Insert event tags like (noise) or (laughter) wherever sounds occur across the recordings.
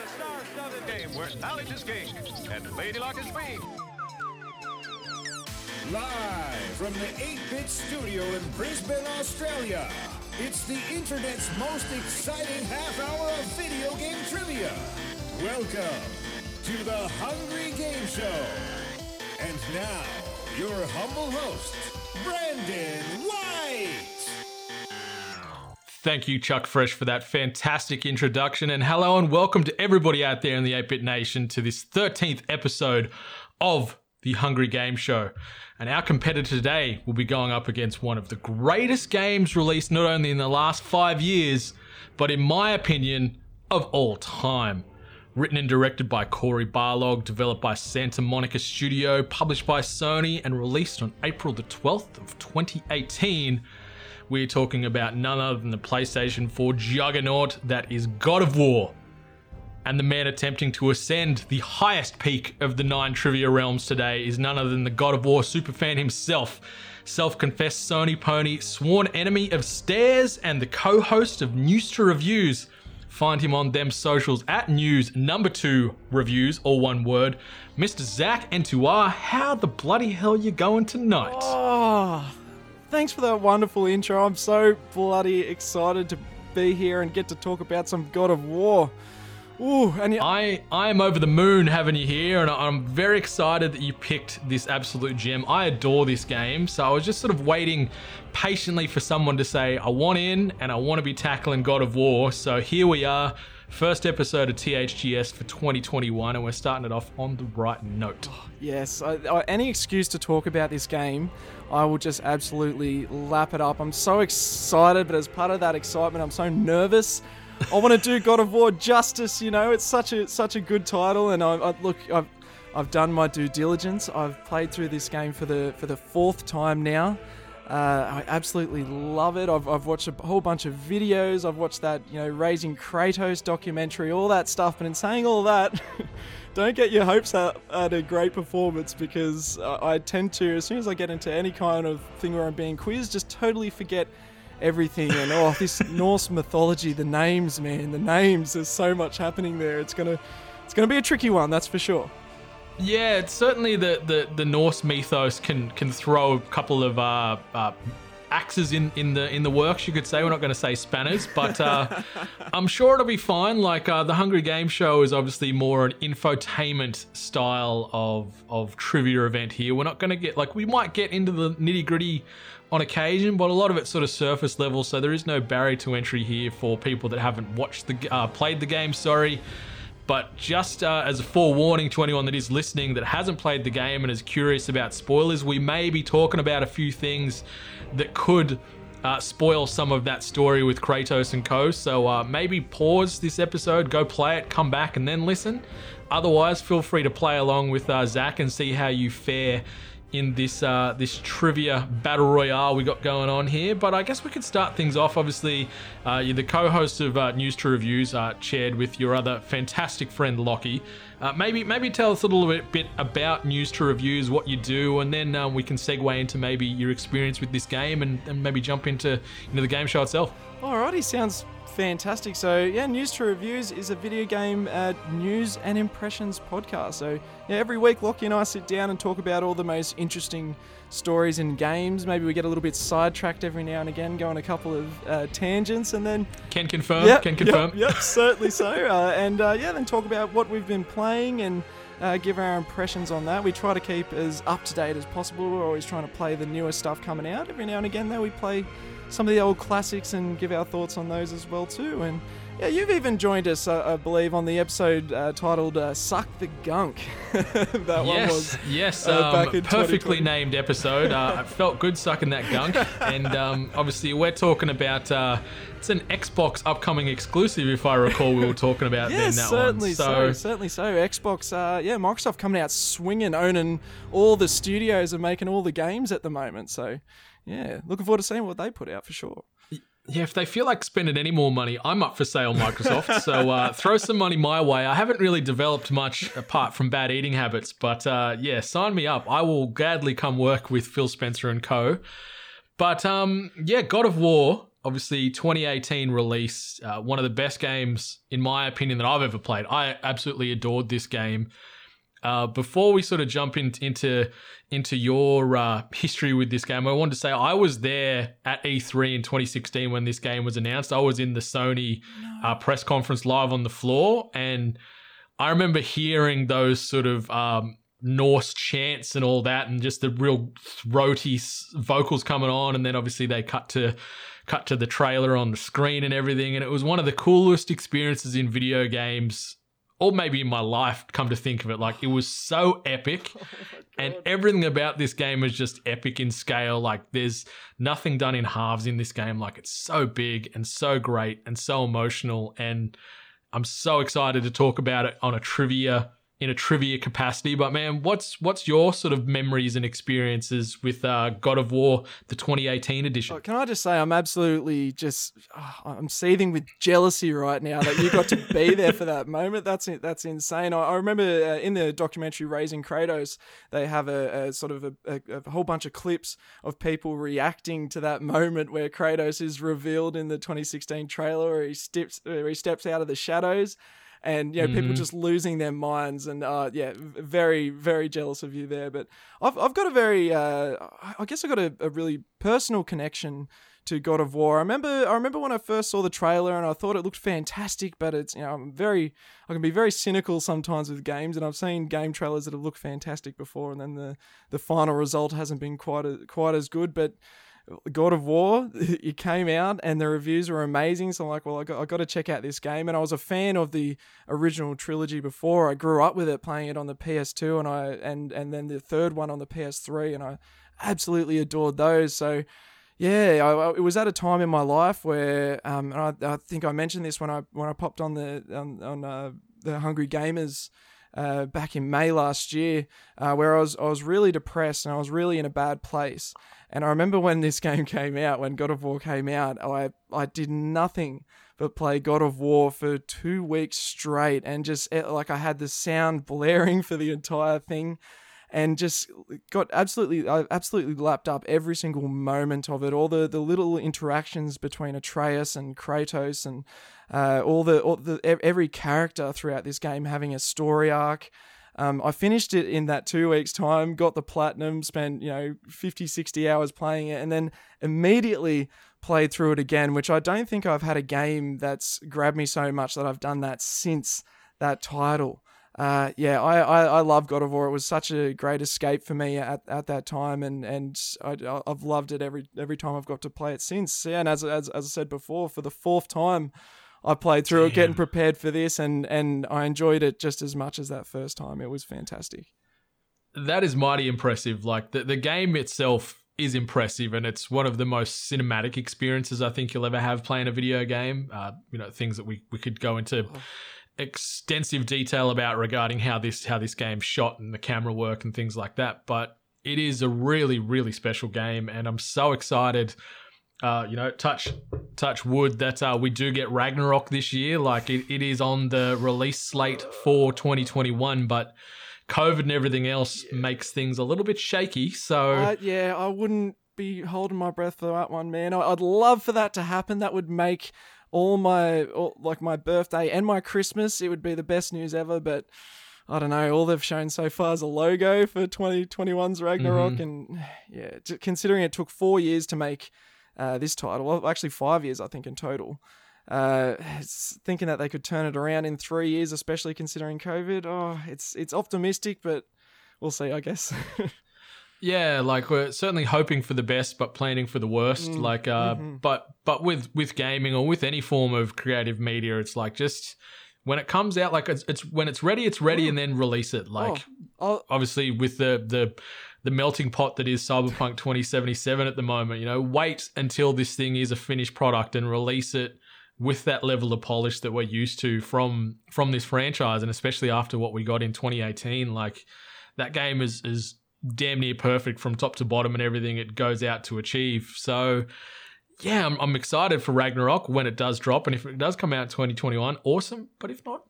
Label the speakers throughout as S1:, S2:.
S1: the star-studded game where knowledge is king and Lady Luck is queen.
S2: Live from the 8-Bit Studio in Brisbane, Australia, it's the internet's most exciting half hour of video game trivia. Welcome to the Hungry Game Show. And now, your humble host, Brendan.
S3: Thank you, Chuck Fresh, for that fantastic introduction. And hello and welcome to everybody out there in the 8 Bit Nation to this 13th episode of the Hungry Game Show. And our competitor today will be going up against one of the greatest games released not only in the last five years, but in my opinion, of all time. Written and directed by Cory Barlog, developed by Santa Monica Studio, published by Sony, and released on April the 12th of 2018 we're talking about none other than the PlayStation 4 juggernaut that is God of War. And the man attempting to ascend the highest peak of the nine trivia realms today is none other than the God of War superfan himself, self confessed Sony pony, sworn enemy of stairs, and the co host of News to Reviews. Find him on them socials at news number two reviews, all one word. Mr. Zac Entua, how the bloody hell you going tonight?
S4: Oh, thanks for that wonderful intro. I'm so bloody excited to be here and get to talk about some God of War. Ooh, and yeah,
S3: I I am over the moon having you here, and I'm very excited that you picked this absolute gem. I adore this game, so I was just sort of waiting patiently for someone to say I want in and I want to be tackling God of War. So here we are, first episode of THGS for 2021, and we're starting it off on the right note.
S4: yes, I, I, any excuse to talk about this game, I will just absolutely lap it up. I'm so excited, but as part of that excitement, I'm so nervous. I want to do God of War justice. You know, it's such a such a good title, and I, I look, I've I've done my due diligence. I've played through this game for the for the fourth time now. Uh, I absolutely love it. I've, I've watched a whole bunch of videos. I've watched that, you know, Raising Kratos documentary, all that stuff. But in saying all that, (laughs) don't get your hopes up at a great performance because I, I tend to, as soon as I get into any kind of thing where I'm being quizzed, just totally forget everything. And oh, this (laughs) Norse mythology, the names, man, the names. There's so much happening there. It's gonna, it's gonna be a tricky one, that's for sure.
S3: Yeah, it's certainly the, the, the Norse mythos can can throw a couple of uh, uh, axes in, in the in the works. You could say we're not going to say spanners, but uh, (laughs) I'm sure it'll be fine. Like uh, the Hungry Game Show is obviously more an infotainment style of of trivia event here. We're not going to get like we might get into the nitty gritty on occasion, but a lot of it's sort of surface level. So there is no barrier to entry here for people that haven't watched the uh, played the game. Sorry. But just uh, as a forewarning to anyone that is listening that hasn't played the game and is curious about spoilers, we may be talking about a few things that could uh, spoil some of that story with Kratos and Co. So uh, maybe pause this episode, go play it, come back, and then listen. Otherwise, feel free to play along with uh, Zac and see how you fare in this uh, this trivia battle royale we got going on here. But I guess we could start things off. Obviously, uh, you're the co-host of uh, News to Reviews, uh, chaired with your other fantastic friend Lockie. Uh, maybe maybe tell us a little bit, bit about News to Reviews, what you do, and then um, we can segue into maybe your experience with this game, and, and maybe jump into into the game show itself.
S4: Alrighty, sounds fantastic. So yeah, News to Reviews is a video game uh, news and impressions podcast. So yeah, every week Lockie and I sit down and talk about all the most interesting stories in games. Maybe we get a little bit sidetracked every now and again, go on a couple of uh, tangents, and then
S3: Can confirm.
S4: Yep,
S3: can confirm.
S4: Yep, yep certainly so. Uh, and uh, yeah, then talk about what we've been playing and uh, give our impressions on that. We try to keep as up to date as possible. We're always trying to play the newest stuff coming out. Every now and again, though, we play some of the old classics and give our thoughts on those as well too. And yeah, you've even joined us, uh, I believe, on the episode uh, titled uh, "Suck the Gunk." (laughs) that one was
S3: yes,
S4: uh,
S3: um, perfectly named episode. Uh, I felt good sucking that gunk, and um, obviously we're talking about uh, it's an Xbox upcoming exclusive, if I recall. We were talking about
S4: Yeah,
S3: then that
S4: certainly
S3: one.
S4: so. Certainly so. Xbox, uh, yeah, Microsoft coming out swinging, owning all the studios and making all the games at the moment. So, yeah, looking forward to seeing what they put out for sure.
S3: Yeah, if they feel like spending any more money, I'm up for sale, Microsoft. so uh, throw some money my way. I haven't really developed much apart from bad eating habits, but uh, yeah, sign me up. I will gladly come work with Phil Spencer and Co. But um, yeah, God of War obviously 2018 release, uh, one of the best games in my opinion that I've ever played. I absolutely adored this game. Uh, before we sort of jump in, into into your uh, history with this game, I wanted to say I was there at E3 in 2016 when this game was announced. I was in the Sony uh, press conference live on the floor, and I remember hearing those sort of um, Norse chants and all that, and just the real throaty vocals coming on, and then obviously they cut to cut to the trailer on the screen and everything, and it was one of the coolest experiences in video games or maybe in my life, come to think of it, like it was so epic. (laughs) Oh and everything about this game is just epic in scale. Like there's nothing done in halves in this game. Like it's so big and so great and so emotional. And I'm so excited to talk about it on a trivia in a trivia capacity. But man, what's what's your sort of memories and experiences with uh, God of War, the 2018 edition?
S4: Oh, Can I just say I'm absolutely just oh, I'm seething with jealousy right now that you got to be (laughs) there for that moment. That's that's insane. I, I remember uh, in the documentary Raising Kratos, they have a, a sort of a, a, a whole bunch of clips of people reacting to that moment where Kratos is revealed in the 2016 trailer, where he steps where he steps out of the shadows. And you know, people
S3: Mhm.
S4: just losing their minds, and uh, yeah, very, very jealous of you there. But I've, I've got a very, uh, I- I guess I've got a, a really personal connection to God of War. I remember I remember when I first saw the trailer and I thought it looked fantastic, but it's you know I'm very I can be very cynical sometimes with games, and I've seen game trailers that have looked fantastic before, and then the the final result hasn't been quite a, quite as good. But God of War, (laughs) it came out and the reviews were amazing. So I'm like, well, I got, I got to check out this game. And I was a fan of the original trilogy before. I grew up with it, playing it on the PS2, and I and and then the third one on the PS3, and I absolutely adored those. So yeah, I, I- it was at a time in my life where, um, I, I think I mentioned this when I when I popped on the on, on uh, the Hungry Gamers uh, back in May last year, uh, where I was I was really depressed and I was really in a bad place. And I remember when this (laughs) game came out, when God of War came out, I I did nothing but play God of War for two weeks straight, and just eh, like I had the sound (laughs) blaring for the entire thing and just got absolutely I absolutely lapped up every single moment of it. All the the little interactions between Atreus and Kratos and uh, all the all the every character throughout this game having a story arc um, I finished it in that two weeks time got the platinum spent you know 50 60 hours playing it and then immediately played through it again which I don't think I've had a game that's grabbed me so much that I've done that since that title uh, yeah, I, I, I love God of War. It was such a great escape for me at, at that time, and and I, I've loved it every every time I've got to play it since. Yeah, and as, as as I said before, for the fourth time, I played through it, getting prepared for this, and and I enjoyed it just as much as that first time. It was fantastic.
S3: that is mighty impressive. Like the, the game itself is impressive, and it's one of the most cinematic experiences I think you'll ever have playing a video game. Uh, you know, things that we, we could go into extensive detail about regarding how this how this game's shot and the camera work and things like that. But it is a really really special game, and I'm so excited. Uh, you know, touch touch wood that uh, we do get Ragnarok this year. Like it, it is on the release slate for 2021, but COVID and everything else makes things a little bit shaky. So
S4: Uh, yeah, I wouldn't be holding my breath for that one, man. I'd love for that to happen. That would make all my all, like my birthday and my Christmas. It would be the best news ever. But I don't know. All they've shown so far is a logo for 2021's Ragnarok, and yeah, considering it took four years to make uh, this title, well, actually five years, I think in total. Uh, (sighs) thinking that they could turn it around in three years, especially considering COVID. Oh, it's it's optimistic, but we'll see. I guess. (laughs)
S3: Yeah, like we're certainly hoping for the best, but planning for the worst.
S4: Mm,
S3: like, uh,
S4: mm-hmm.
S3: but but with with gaming or with any form of creative media, it's like just when it comes out, like it's, it's when it's ready, it's ready, and then release it. Like,
S4: oh,
S3: obviously with the the the melting pot that is Cyberpunk 2077 at the moment, you know, wait until this thing is a finished product and release it with that level of polish that we're used to from from this franchise, and especially after what we got in 2018, like that game is is damn near perfect from top to bottom and everything it goes out to achieve. So yeah, I'm, I'm excited for Ragnarok when it does drop, and if it does come out in 2021, awesome. But if not,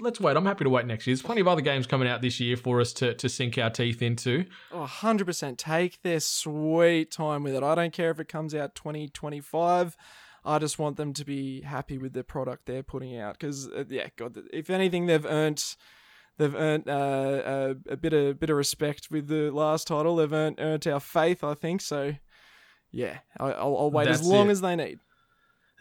S3: let's wait. I'm happy to wait next year. There's plenty of other games coming out this year for us to to sink our teeth into.
S4: Oh, 100% take their sweet time with it. I don't care if it comes out 2025. I just want them to be happy with the product they're putting out because uh, yeah, God, if anything, they've earned they've earned uh, a, a bit of bit of respect with the last title. They've earned earned our faith, I think. So yeah, I, I'll, I'll wait as long
S3: it.
S4: as they need.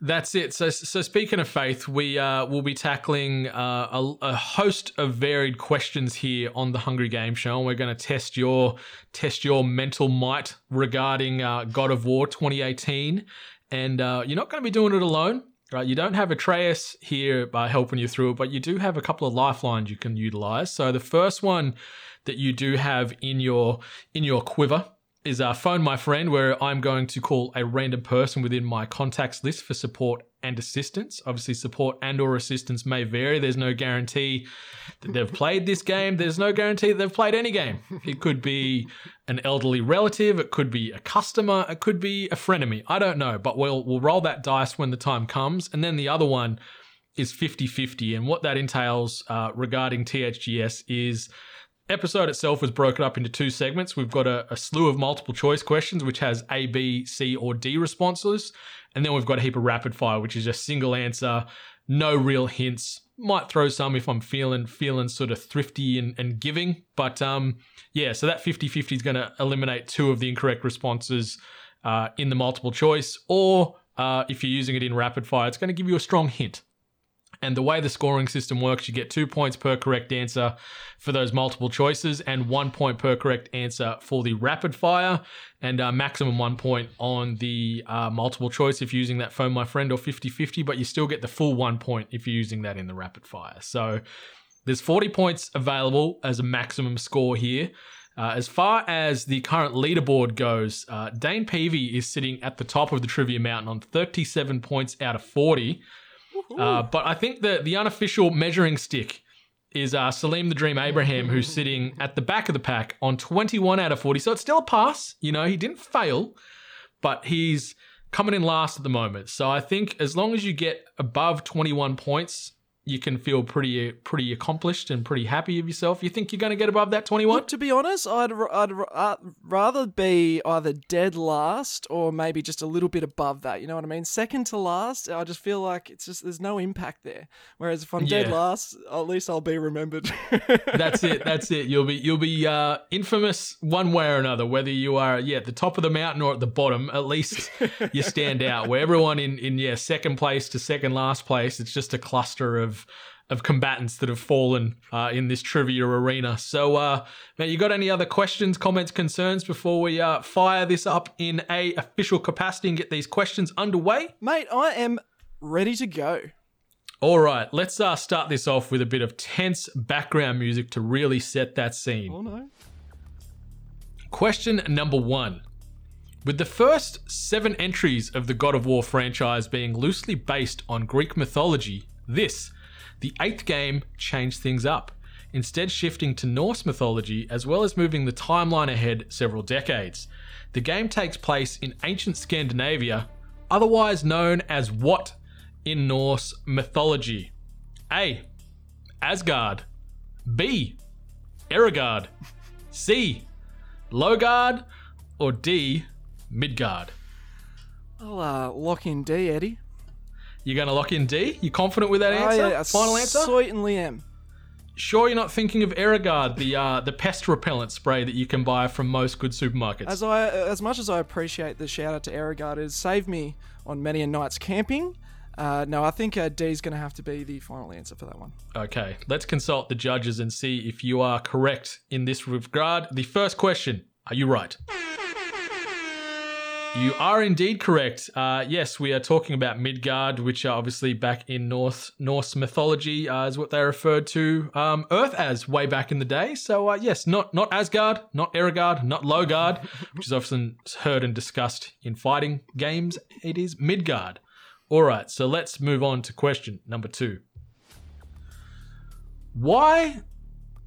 S3: That's it. So, so speaking of faith, we uh, will be tackling uh, a, a host of varied questions here on the Hungry Game Show, and we're going to test your test your mental might regarding uh, God of War 2018. And uh, you're not going to be doing it alone, right? You don't have Atreus here uh, helping you through it, but you do have a couple of lifelines you can utilize. So the first one that you do have in your in your quiver is uh, phone my friend where i'm going to call a random person within my contacts list for support and assistance. Obviously support and or assistance may vary. There's no guarantee that they've played this game. There's no guarantee that they've played any game. It could be an elderly relative. It could be a customer. It could be a frenemy. I don't know but we'll we'll roll that dice when the time comes. And then the other one is 50-50 and what that entails uh, regarding thgs is episode itself was broken up into two segments. We've got a, a, slew of multiple choice questions, which has A, B, C, or D responses. And then we've got a heap of rapid fire, which is just single answer, no real hints. Might throw some if I'm feeling feeling sort of thrifty and, and giving. But um, yeah, so that 50-50 is going to eliminate two of the incorrect responses uh, in the multiple choice. Or uh, if you're using it in rapid fire, it's going to give you a strong hint. And the way the scoring system works, you get two points per correct answer for those multiple choices and one point per correct answer for the rapid fire, and uh, maximum one point on the uh, multiple choice if you're using that phone my friend or 50 50, but you still get the full one point if you're using that in the rapid fire. So there's 40 points available as a maximum score here. Uh, as far as the current leaderboard goes, uh, Dane Peavy is sitting at the top of the trivia mountain on 37 points out of 40. Uh, but I think the the unofficial measuring stick is uh, Salim the Dream Abraham, who's sitting at the back of the pack on 21 out of 40. So it's still a pass. You know, he didn't fail, but he's coming in last at the moment. So I think as long as you get above 21 points, you can feel pretty pretty accomplished and pretty happy of yourself. You think you're going to get above that 21?
S4: Look, to be honest, I'd, I'd uh, rather be either dead last or maybe just a little bit above that. You know what I mean? Second to last, I just feel like it's just there's no impact there. Whereas if I'm dead last, at least I'll be remembered. (laughs)
S3: That's it. That's it. You'll be you'll be uh, infamous one way or another, whether you are yeah at the top of the mountain or at the bottom. At least you stand out. Where everyone in in yeah second place to second last place, it's just a cluster of of combatants that have fallen uh, in this trivia arena. So, uh, man, you got any other questions, comments, concerns before we uh, fire this up in a official capacity and get these questions underway?
S4: Mate, I am ready to go.
S3: All right, let's uh, start this off with a bit of tense background music to really set that scene.
S4: Oh no.
S3: Question number one. With the first seven entries of the God of War franchise being loosely based on Greek mythology, this, the eighth game, changed things up, instead shifting to Norse mythology as well as moving the timeline ahead several decades. The game takes place in ancient Scandinavia, otherwise known as what in Norse mythology? A. Asgard. B. Aerogard. C. Logard. Or D. Midgard.
S4: I'll uh, lock in D, Eddie.
S3: You're going to lock in D? You confident with that answer?
S4: I, uh,
S3: Final answer?
S4: Certainly am.
S3: sure you're not thinking of Aerogard, the uh, the pest repellent spray that you can buy from most good supermarkets.
S4: As I, as much as I appreciate the shout out to Aerogard, it's saved me on many a nights camping. Uh, no, I think uh, D is going to have to be the final answer for that one.
S3: Okay, let's consult the judges and see if you are correct in this regard. The first question Are you right? You are indeed correct. Uh, yes, we are talking about Midgard, which are obviously back in North Norse mythology uh, is what they referred to um, Earth as way back in the day. So uh, yes, not not Asgard, not Aerogard, not Logard, (laughs) which is often heard and discussed in fighting games. It is Midgard. All right, so let's move on to question number two. Why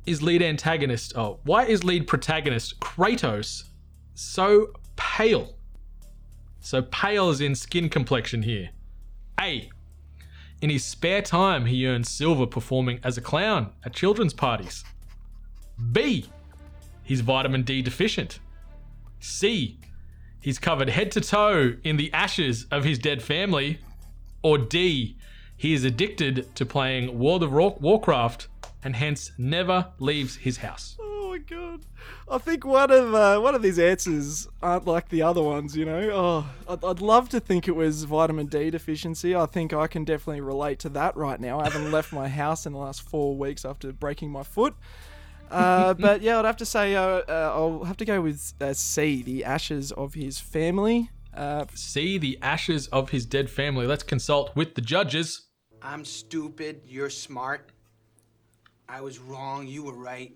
S3: is lead antagonist? Oh, why is lead protagonist Kratos so pale? So pale as in skin complexion here. A. In his spare time, he earns silver performing as a clown at children's parties. B. He's vitamin D deficient. C. he's covered head to toe in the ashes of his dead family, or D, he is addicted to playing World of Warcraft and hence never leaves his house.
S4: My god! I think one of uh, one of these answers aren't like the other ones. You know, oh, I'd, I'd love to think it was vitamin D deficiency. I think I can definitely relate to that right now. I haven't (laughs) left my house in the last four weeks after breaking my foot. Uh, (laughs) but yeah, I'd have to say uh, uh, I'll have to go with uh, C, the ashes of his family. Uh,
S3: See the ashes of his dead family. Let's consult with the judges.
S5: I'm stupid, you're smart. I was wrong, you were right.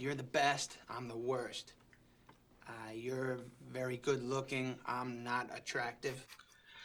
S5: You're the best, I'm the worst. Uh, you're very good looking, I'm not attractive.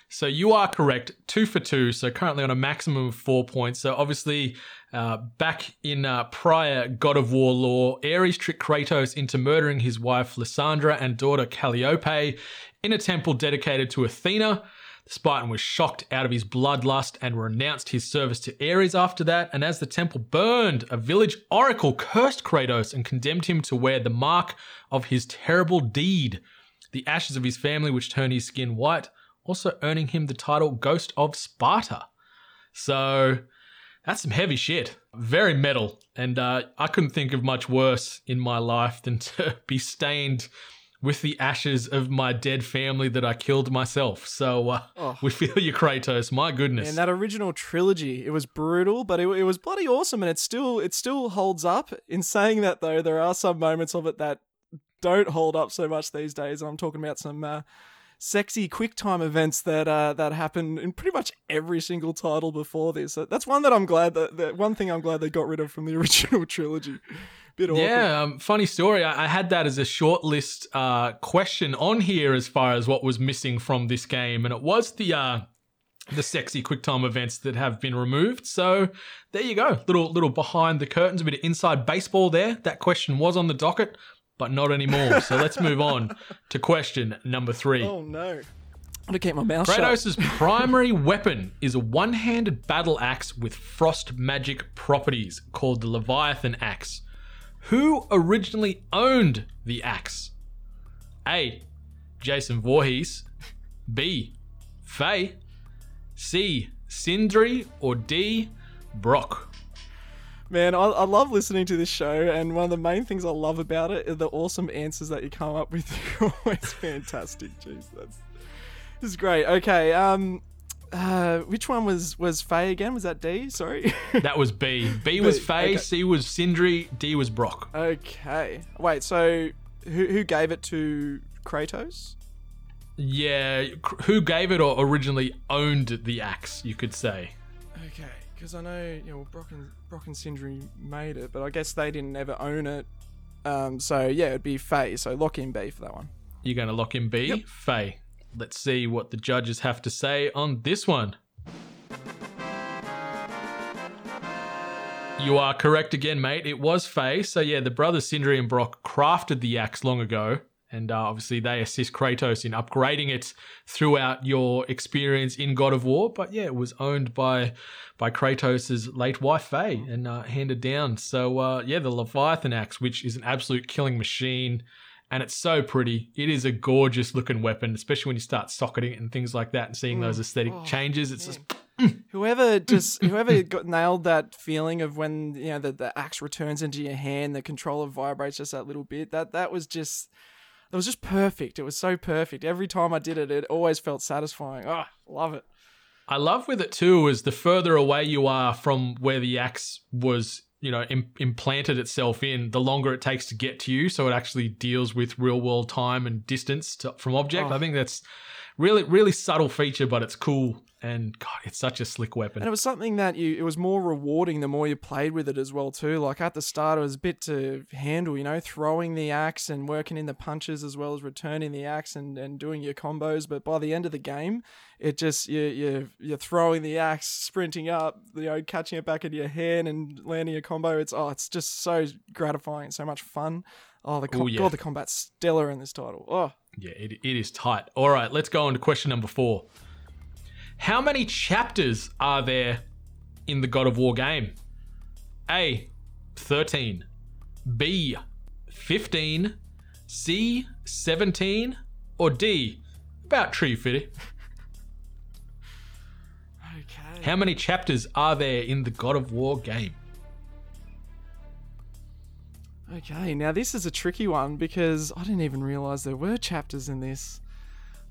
S3: So you are correct, two for two. So currently on a maximum of four points. So obviously, uh, back in uh, prior God of War lore, Ares tricked Kratos into murdering his wife Lysandra and daughter Calliope in a temple dedicated to Athena. The Spartan was shocked out of his bloodlust and renounced his service to Ares after that. And as the temple burned, a village oracle cursed Kratos and condemned him to wear the mark of his terrible deed, the ashes of his family, which turned his skin white also earning him the title Ghost of Sparta. So that's some heavy shit. Very metal. And uh, I couldn't think of much worse in my life than to (laughs) be stained with the ashes of my dead family that I killed myself. So uh,
S4: Oh.
S3: we (laughs) feel you, Kratos. My goodness.
S4: And that original trilogy, it was brutal, but it, it was bloody awesome, and it still it still holds up. In saying that, though, there are some moments of it that don't hold up so much these days. I'm talking about some uh, sexy QuickTime events that uh, that happen in pretty much every single title before this. So that's one that I'm glad that, that one thing I'm glad they got rid of from the (laughs) original trilogy. Bit awkward.
S3: Yeah, um, funny story. I, I had that as a short list uh, question on here as far as what was missing from this game, and it was the uh, the sexy QuickTime events that have been removed. So there you go, little little behind the curtains, a bit of inside baseball there. That question was on the docket, but not anymore. so let's move on to question number three.
S4: Oh no. I'm gonna keep my mouth shut.
S3: Kratos' primary (laughs) weapon is a one handed battle axe with frost magic properties called the Leviathan Axe. Who originally owned the axe? A. Jason Voorhees. B. Faye. C. Sindri. Or D. Brok.
S4: Man, I, I love listening to this show, and one of the main things I love about it are the awesome answers that you come up with. (laughs) They're always fantastic. Jeez, that's this is great. Okay, um, uh, which one was was Faye again? Was that D? Sorry. (laughs)
S3: That was B. B was Faye.
S4: okay.
S3: C was Sindri. D was Brok.
S4: okay, wait. So who who gave it to Kratos?
S3: Yeah, who gave it or originally owned the axe, you could say.
S4: Okay, because I know you know Brok and Brok and Sindri made it, but I guess they didn't ever own it. Um, so yeah, it'd be Faye. So lock in B for that one.
S3: You're going to lock in B? Faye. Let's see what the judges have to say on this one. You are correct again, mate. It was Faye. So, yeah, the brothers Sindri and Brok crafted the axe long ago. And uh, obviously, they assist Kratos in upgrading it throughout your experience in God of War. But yeah, it was owned by by Kratos's late wife Faye and uh, handed down. So uh, yeah, the Leviathan axe, which is an absolute killing machine, and it's so pretty. It is a gorgeous looking weapon, especially when you start socketing it and things like that, and seeing those mm. aesthetic oh, changes. It's just mm.
S4: Whoever mm. just whoever got nailed that feeling of when you know the, the axe returns into your hand, the controller vibrates just that little bit. That that was just it was just perfect. It was so perfect. Every time I did it, it always felt satisfying. Ah, love it.
S3: I love with it too is the further away you are from where the axe was, you know, Im- implanted itself in, the longer it takes to get to you. So it actually deals with real world time and distance to, from object.
S4: Oh.
S3: I think that's really, really subtle feature, but it's cool. And God, it's such a slick weapon.
S4: And it was something that you it was more rewarding the more you played with it as well too. Like at the start it was a bit to handle, you know, throwing the axe and working in the punches as well as returning the axe and, and doing your combos. But by the end of the game, it just you you you're throwing the axe, sprinting up, you know, catching it back into your hand and landing a combo. It's oh it's just so gratifying, so much fun. Oh the com-
S3: Ooh, yeah.
S4: God the combat's stellar in this title. Oh
S3: Yeah, it, it is tight. All right, let's go on to question number four. How many chapters are there in the God of War game? A. 13. B. 15. C. 17. Or D, about Tree Fitty? (laughs)
S4: Okay.
S3: How many chapters are there in the God of War game?
S4: Okay, now this is a tricky one because I didn't even realize there were chapters in this.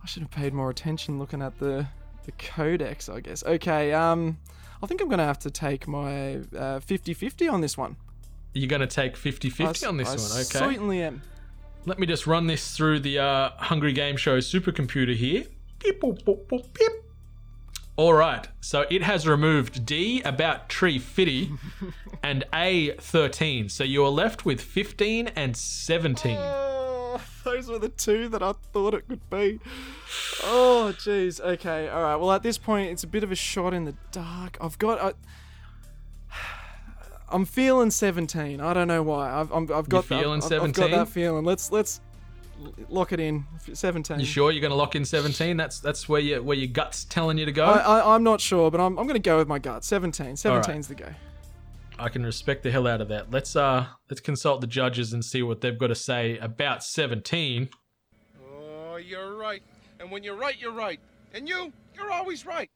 S4: I should have paid more attention looking at the the codex, I guess. Okay, um I think I'm going to have to take my uh, 50-50 on this one.
S3: You're going to take 50
S4: I
S3: on this
S4: I
S3: one, okay?
S4: certainly am.
S3: Let me just run this through the uh, Hungry Game Show supercomputer here. Beep, boop, boop, boop, beep. All right, so it has removed D about tree fitty (laughs) and A 13. So you are left with 15 and 17.
S4: Oh, those were the two that I thought it could be. Oh, jeez. Okay, all right. Well, at this point, it's a bit of a shot in the dark. I've got. I, I'm feeling 17. I don't know why. I've, I'm, I've got.
S3: Feeling
S4: I've, I've got that feeling. Let's let's lock it in. 17.
S3: You sure you're going to lock in 17? That's that's where you where your guts telling you to go.
S4: I,
S3: I,
S4: I, I'm not sure, but I'm, I'm going to go with my gut. 17. 17's the go.
S3: I can respect the hell out of that. Let's uh let's consult the judges and see what they've got to say about 17.
S6: Oh, you're right. And when you're right, you're right. And you, you're always right.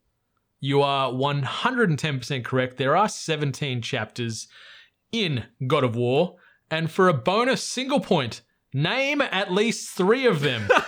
S3: You are 110% correct. There are 17 chapters in God of War, and for a bonus single point, name at least three of them. (laughs)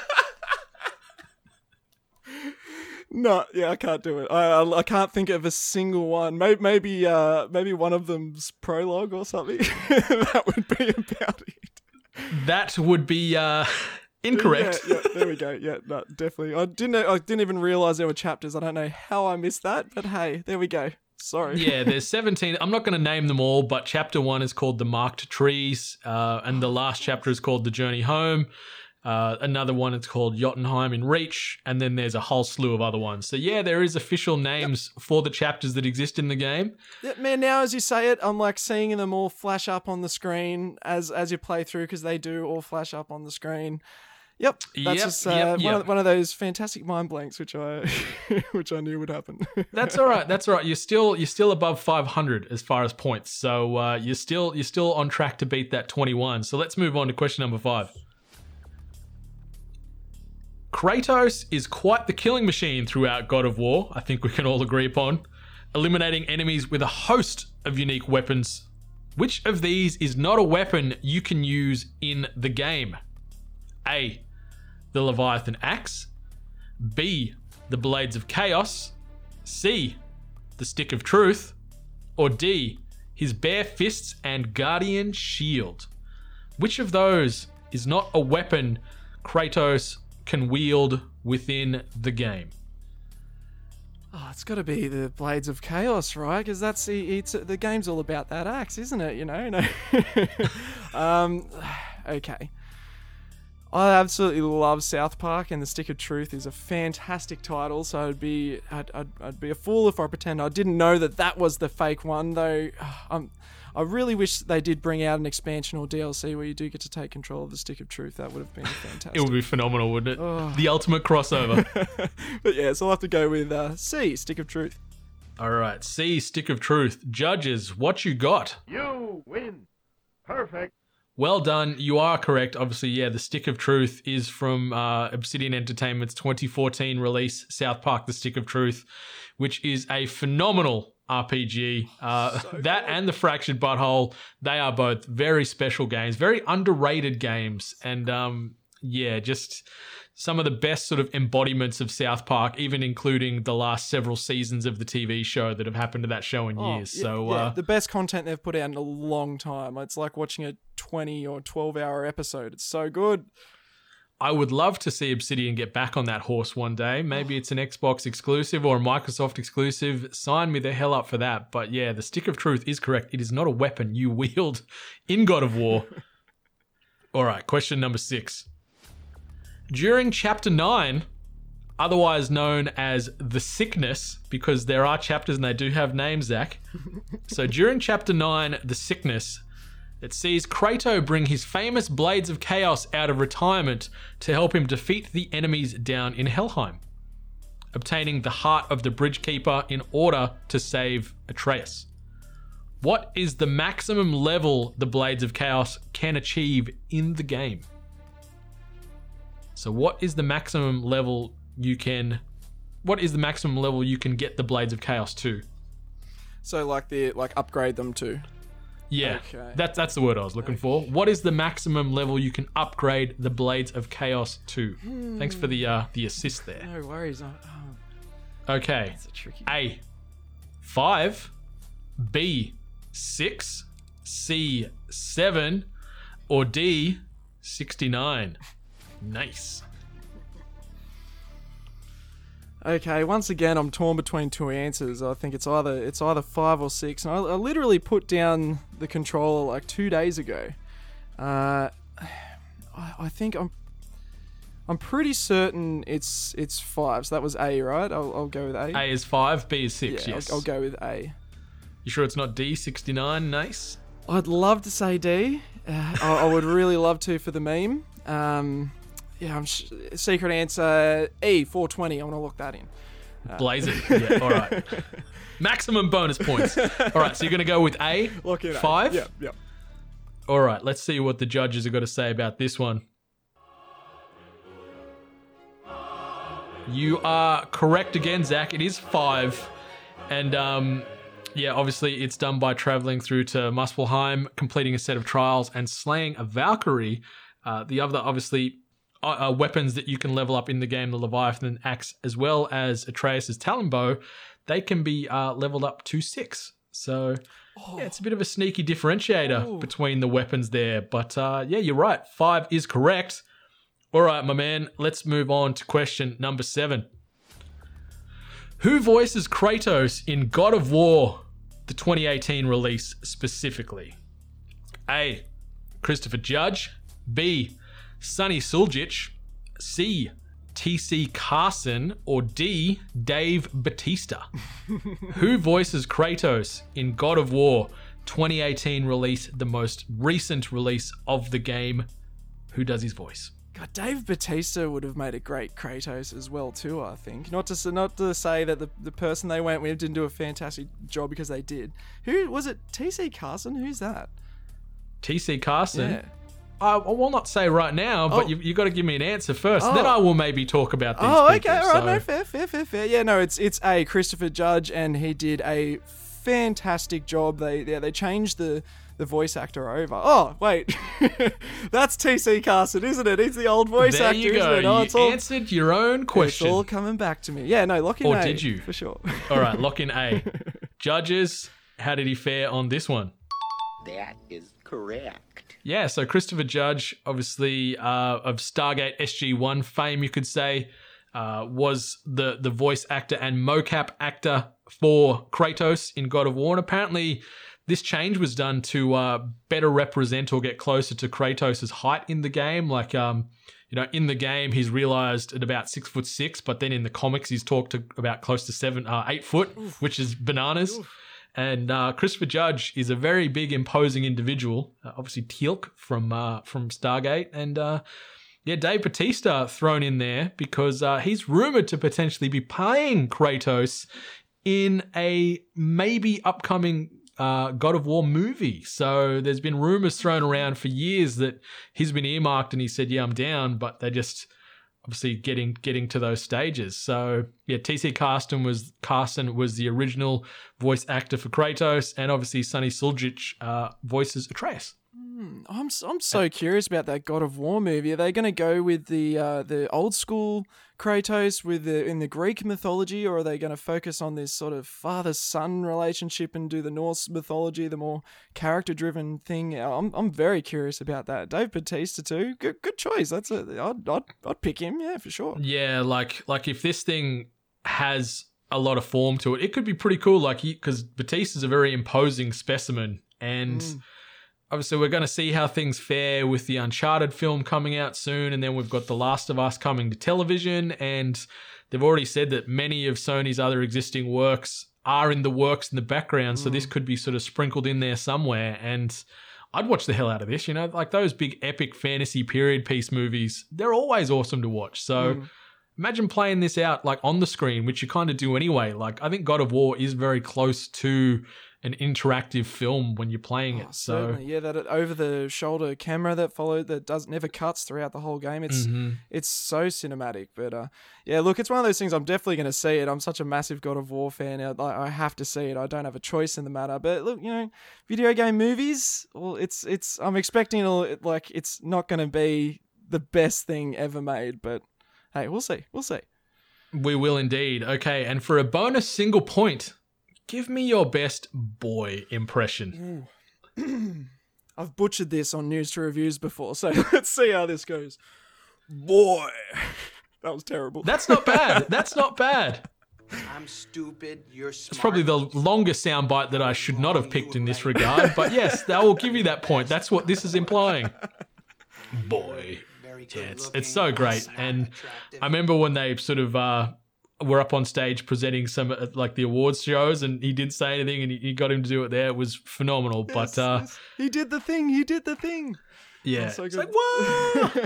S4: No, yeah, I can't do it. I, I, I can't think of a single one. Maybe maybe uh maybe one of them's prologue or something. (laughs) that would be about it.
S3: that would be uh, (laughs) incorrect.
S4: Yeah, yeah, there we go. Yeah, no, definitely. I didn't. I didn't even realize there were chapters. I don't know how I missed that, but hey, there we go. Sorry.
S3: yeah, (laughs) there's 17. I'm not going to name them all, but chapter one is called The Marked Trees, uh, and the last chapter is called The Journey Home. Uh, another one it's called Jotunheim in Reach, and then there's a whole slew of other ones. So, yeah, there is official names for the chapters that exist in the game.
S4: Yeah, man, now as you say it, I'm like seeing them all flash up on the screen as as you play through because they do all flash up on the screen. Yep, that's
S3: Yep,
S4: just uh,
S3: yep,
S4: One, of, one of those fantastic mind blanks which I (laughs) which I knew would happen. (laughs)
S3: That's all right. That's all right. You're still you're still above 500 as far as points. So uh, you're still you're still on track to beat that 21. So let's move on to question number five. Kratos is quite the killing machine throughout God of War. I think we can all agree upon, eliminating enemies with a host of unique weapons. Which of these is not a weapon you can use in the game? A. The Leviathan axe. B. The Blades of Chaos. C. The Stick of Truth. Or D. His bare fists and guardian shield. Which of those is not a weapon Kratos can wield within the game?
S4: Oh, it's got to be the Blades of Chaos, right? Because that's the it's the game's all about that axe, isn't it? You know. (laughs) No. (laughs) um, (sighs) okay. I absolutely love South Park, and The Stick of Truth is a fantastic title. So I'd be I'd, I'd, I'd be a fool if I pretend I didn't know that that was the fake one. Though I'm, (sighs) I really wish they did bring out an expansion or DLC where you do get to take control of the Stick of Truth. That would have been fantastic.
S3: It would be phenomenal, wouldn't it? The ultimate crossover. (laughs)
S4: but yeah, so I'll have to go with uh, C, Stick of Truth.
S3: All right, C, Stick of Truth. Judges, what you got?
S6: You win. Perfect.
S3: Well done. You are correct. Obviously, yeah, the Stick of Truth is from uh, Obsidian Entertainment's 2014 release, South Park: The Stick of Truth, which is a phenomenal RPG. Uh, (laughs) that and the Fractured But Whole, they are both very special games, very underrated games, and um, yeah, just some of the best sort of embodiments of South Park, even including the last several seasons of the TV show that have happened to that show in
S4: Oh,
S3: years.
S4: yeah,
S3: so
S4: yeah,
S3: uh,
S4: the best content they've put out in a long time. It's like watching a 20 or 12 hour episode. It's so good.
S3: I would love to see Obsidian get back on that horse one day. Maybe it's an Xbox exclusive or a Microsoft exclusive. Sign me the hell up for that. But yeah, the stick of truth is correct. It is not a weapon you (laughs) wield in God of War. (laughs) All right, question number six. During chapter nine, otherwise known as the sickness, because there are chapters and they do have names, Zac. (laughs) so during chapter nine, the sickness, it sees Kratos bring his famous Blades of Chaos out of retirement to help him defeat the enemies down in Helheim, obtaining the heart of the Bridgekeeper in order to save Atreus. What is the maximum level the Blades of Chaos can achieve in the game? So what is the maximum level you can? What is the maximum level you can get the Blades of Chaos to?
S4: So like the like upgrade them to.
S3: Yeah,
S4: Okay.
S3: that's that's the word I was looking for. What is the maximum level you can upgrade the Blades of Chaos to? Thanks for the uh, the assist there.
S4: No worries. Oh,
S3: Okay,
S4: it's a tricky.
S3: A, five, B, six, C, seven, or D, sixty-nine. Nice.
S4: Okay, once again, I'm torn between two answers. I think it's either it's either five or six, and I, I literally put down the controller like two days ago. Uh, I, I think I'm I'm pretty certain it's it's five. So that was A, right? I'll, I'll go with A.
S3: A is five, B is
S4: yeah,
S3: six. yes.
S4: I'll, I'll go with A.
S3: You sure it's not D, sixty-nine? Nice.
S4: I'd love to say D. Uh, I, I would really love to for the meme. Um, yeah, I'm sh- secret answer E, 420. I want to lock that in.
S3: Blaze it. (laughs) Yeah, all right. Maximum bonus points. (laughs) All right, so you're going to go with A,
S4: Lock it.
S3: five?
S4: Yep, yep.
S3: All right, let's see what the judges have got to say about this one. You are correct again, Zac. It is five. And um, yeah, obviously it's done by traveling through to Muspelheim, completing a set of trials, and slaying a Valkyrie. Uh, the other, obviously, uh, uh, weapons that you can level up in the game, the Leviathan axe, as well as Atreus's Talon Bow, they can be uh, leveled up to six. So yeah, it's a bit of a sneaky differentiator between the weapons there. But uh, yeah, you're right. Five is correct. All right, my man. Let's move on to question number seven. Who voices Kratos in God of War, the 2018 release specifically? A. Christopher Judge. B. Sonny Suljic. C. TC Carson. Or D. Dave Batista. (laughs) Who voices Kratos in God of War 2018 release, the most recent release of the game? Who does his voice?
S4: God, Dave Batista would have made a great Kratos as well too. I think not to not to say that the, the person they went with didn't do a fantastic job because they did. Who was it? TC Carson? Who's that?
S3: TC Carson.
S4: Yeah.
S3: I, I will not say right now, but
S4: Oh.
S3: you've, you've got to give me an answer first. Then
S4: Oh.
S3: I will maybe talk about these
S4: Oh,
S3: people,
S4: okay, all right,
S3: so-
S4: no, fair, fair, fair, fair. Yeah, no, it's it's a Christopher Judge, and he did a fantastic job. They yeah they changed the the voice actor over. Oh wait, (laughs) that's TC Carson, isn't it? He's the old voice
S3: There
S4: actor,
S3: you
S4: isn't
S3: go.
S4: it? Oh,
S3: you
S4: it's all,
S3: answered your own
S4: it's
S3: question.
S4: all coming back to me. Yeah, no, lock in
S3: Or
S4: A,
S3: did you?
S4: for sure?
S3: All right, (laughs) lock in A. Judges, how did he fare on this one?
S7: That is correct.
S3: Yeah, so Christopher Judge, obviously uh, of Stargate SG1 fame, you could say, uh, was the the voice actor and mocap actor for Kratos in God of War. And apparently, this change was done to uh, better represent or get closer to Kratos' height in the game. Like, um, you know, in the game, he's realized at about six foot six, but then in the comics, he's talked to about close to seven, uh, eight foot, which is bananas. And uh, Christopher Judge is a very big, imposing individual. Uh, obviously, Teal'c from uh, from Stargate, and uh, yeah, Dave Batista thrown in there because uh, he's rumored to potentially be playing Kratos in a maybe upcoming uh, God of War movie. So there's been rumors thrown around for years that he's been earmarked, and he said, "Yeah, I'm down," but they're just obviously getting getting to those stages. So yeah, TC Carson was Carson was the original voice actor for Kratos, and obviously Sonny Suljic uh, voices Atreus.
S4: I'm s- I'm so curious about that God of War movie. Are they going to go with the uh, the old school Kratos with the in the Greek mythology, or are they going to focus on this sort of father son relationship and do the Norse mythology, the more character driven thing? I'm I'm very curious about that. Dave Batista too. Good good choice. That's a I'd I'd, I'd pick him. Yeah, for sure.
S3: Yeah, like like if this thing has a lot of form to it, it could be pretty cool. Like because Batista's a very imposing specimen, and mm. Obviously we're going to see how things fare with the Uncharted film coming out soon, and then we've got The Last of Us coming to television, and they've already said that many of Sony's other existing works are in the works in the background, so this hmm. could be sort of sprinkled in there somewhere, and. I'd watch the hell out of this, you know, like those big epic fantasy period piece movies. They're always awesome to watch. So hmm. imagine playing this out like on the screen, which you kind of do anyway. Like I think God of War is very close to an interactive film when you're playing it. So
S4: Oh, Certainly, yeah, that over the shoulder camera that followed that does never cuts throughout the whole game. It's
S3: Mhm.
S4: it's so cinematic. But uh, yeah, look, it's one of those things. I'm definitely going to see it. I'm such a massive God of War fan. I, I have to see it. I don't have a choice in the matter. But look, you know, video game movies. Well, it's it's. I'm expecting it, like it's not going to be the best thing ever made. But hey, we'll see. We'll see.
S3: we will indeed. Okay, and for a bonus single point, give me your best boy impression. (clears throat)
S4: I've butchered this on news to reviews before, so (laughs) let's see how this goes. Boy, (laughs) that was terrible.
S3: That's not bad. (laughs) That's not bad.
S5: I'm stupid. You're smart.
S3: It's probably the longest soundbite that I should not have picked in this regard, but yes, that will give you that point. That's what this is implying. Boy.
S5: Very good
S3: Yeah, it's, it's so great. And. I remember when they sort of uh, were up on stage presenting some uh, like the awards shows, and he didn't say anything, and he- got him to do it there. It was phenomenal. but uh,
S4: Yes, he did the thing. He did the thing.
S3: yeah,
S4: so
S3: it's like whoa.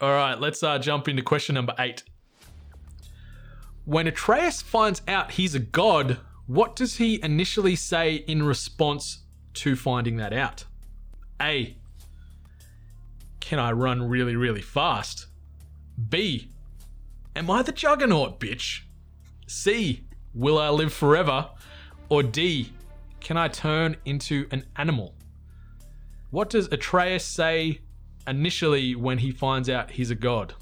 S3: (laughs) All right, let's uh, jump into question number eight. When Atreus finds out he's a god, what does he initially say in response to finding that out? A. Can I run really, really fast? B. Am I the juggernaut, bitch? C. Will I live forever? Or D. Can I turn into an animal? What does Atreus say initially when he finds out he's a god?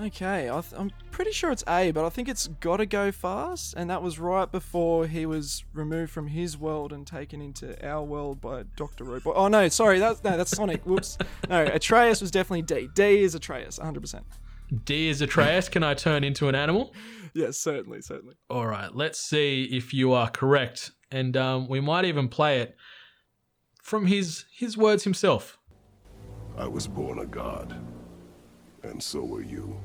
S4: Okay, I I'm pretty sure it's A, but I think it's gotta go fast, and that was right before he was removed from his world and taken into our world by Doctor Robot. Oh no, sorry, that's no, that's Sonic. Whoops. No, Atreus was definitely D. D is Atreus, 100. percent
S3: D is Atreus. Can I turn into an animal?
S4: Yes, certainly, certainly.
S3: All right, let's see if you are correct, and um, we might even play it from his his words himself.
S8: I was born a god, and so were you.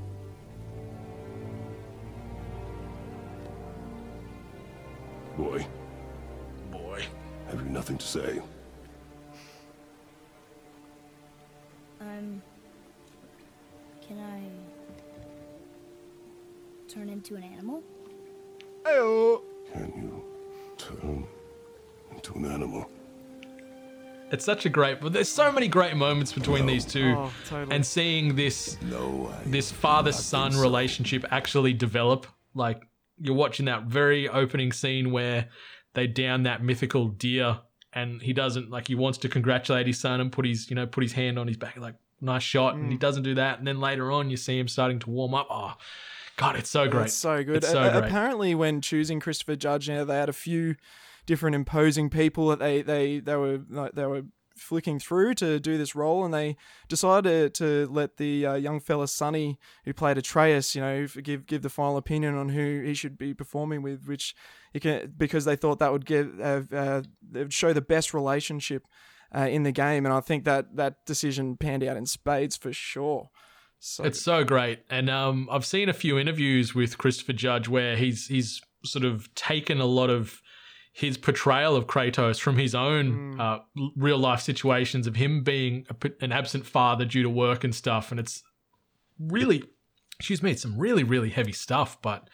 S8: Boy,
S3: Boy,
S8: have you nothing to say?
S9: Um. Can I turn into an animal?
S8: Can you turn into an animal?
S3: it's such a great. But there's so many great moments between these two,
S4: Oh, totally.
S3: and seeing this
S8: No,
S3: this father son
S8: so.
S3: relationship actually develop. Like you're watching that very opening scene where they down that mythical deer, and he doesn't like he wants to congratulate his son and put his you know put his hand on his back like nice shot, and
S4: Mm.
S3: he doesn't do that, and then later on you see him starting to warm up. Oh, God, it's so great.
S4: It's so good.
S3: It's so
S4: A-
S3: great.
S4: Apparently, when choosing Christopher Judge, you know, they had a few different imposing people that they they they were like, they were flicking through to do this role, and they decided to let the uh, young fella Sunny, who played Atreus, you know, give give the final opinion on who he should be performing with, which he can because they thought that would give uh, uh, would show the best relationship. Uh, in the game, and I think that that decision panned out in spades for sure. So
S3: It's so great, and um, I've seen a few interviews with Christopher Judge where he's he's sort of taken a lot of his portrayal of Kratos from his own uh, real life situations of him being a, an absent father due to work and stuff, and it's really, excuse me, it's some really really heavy stuff, but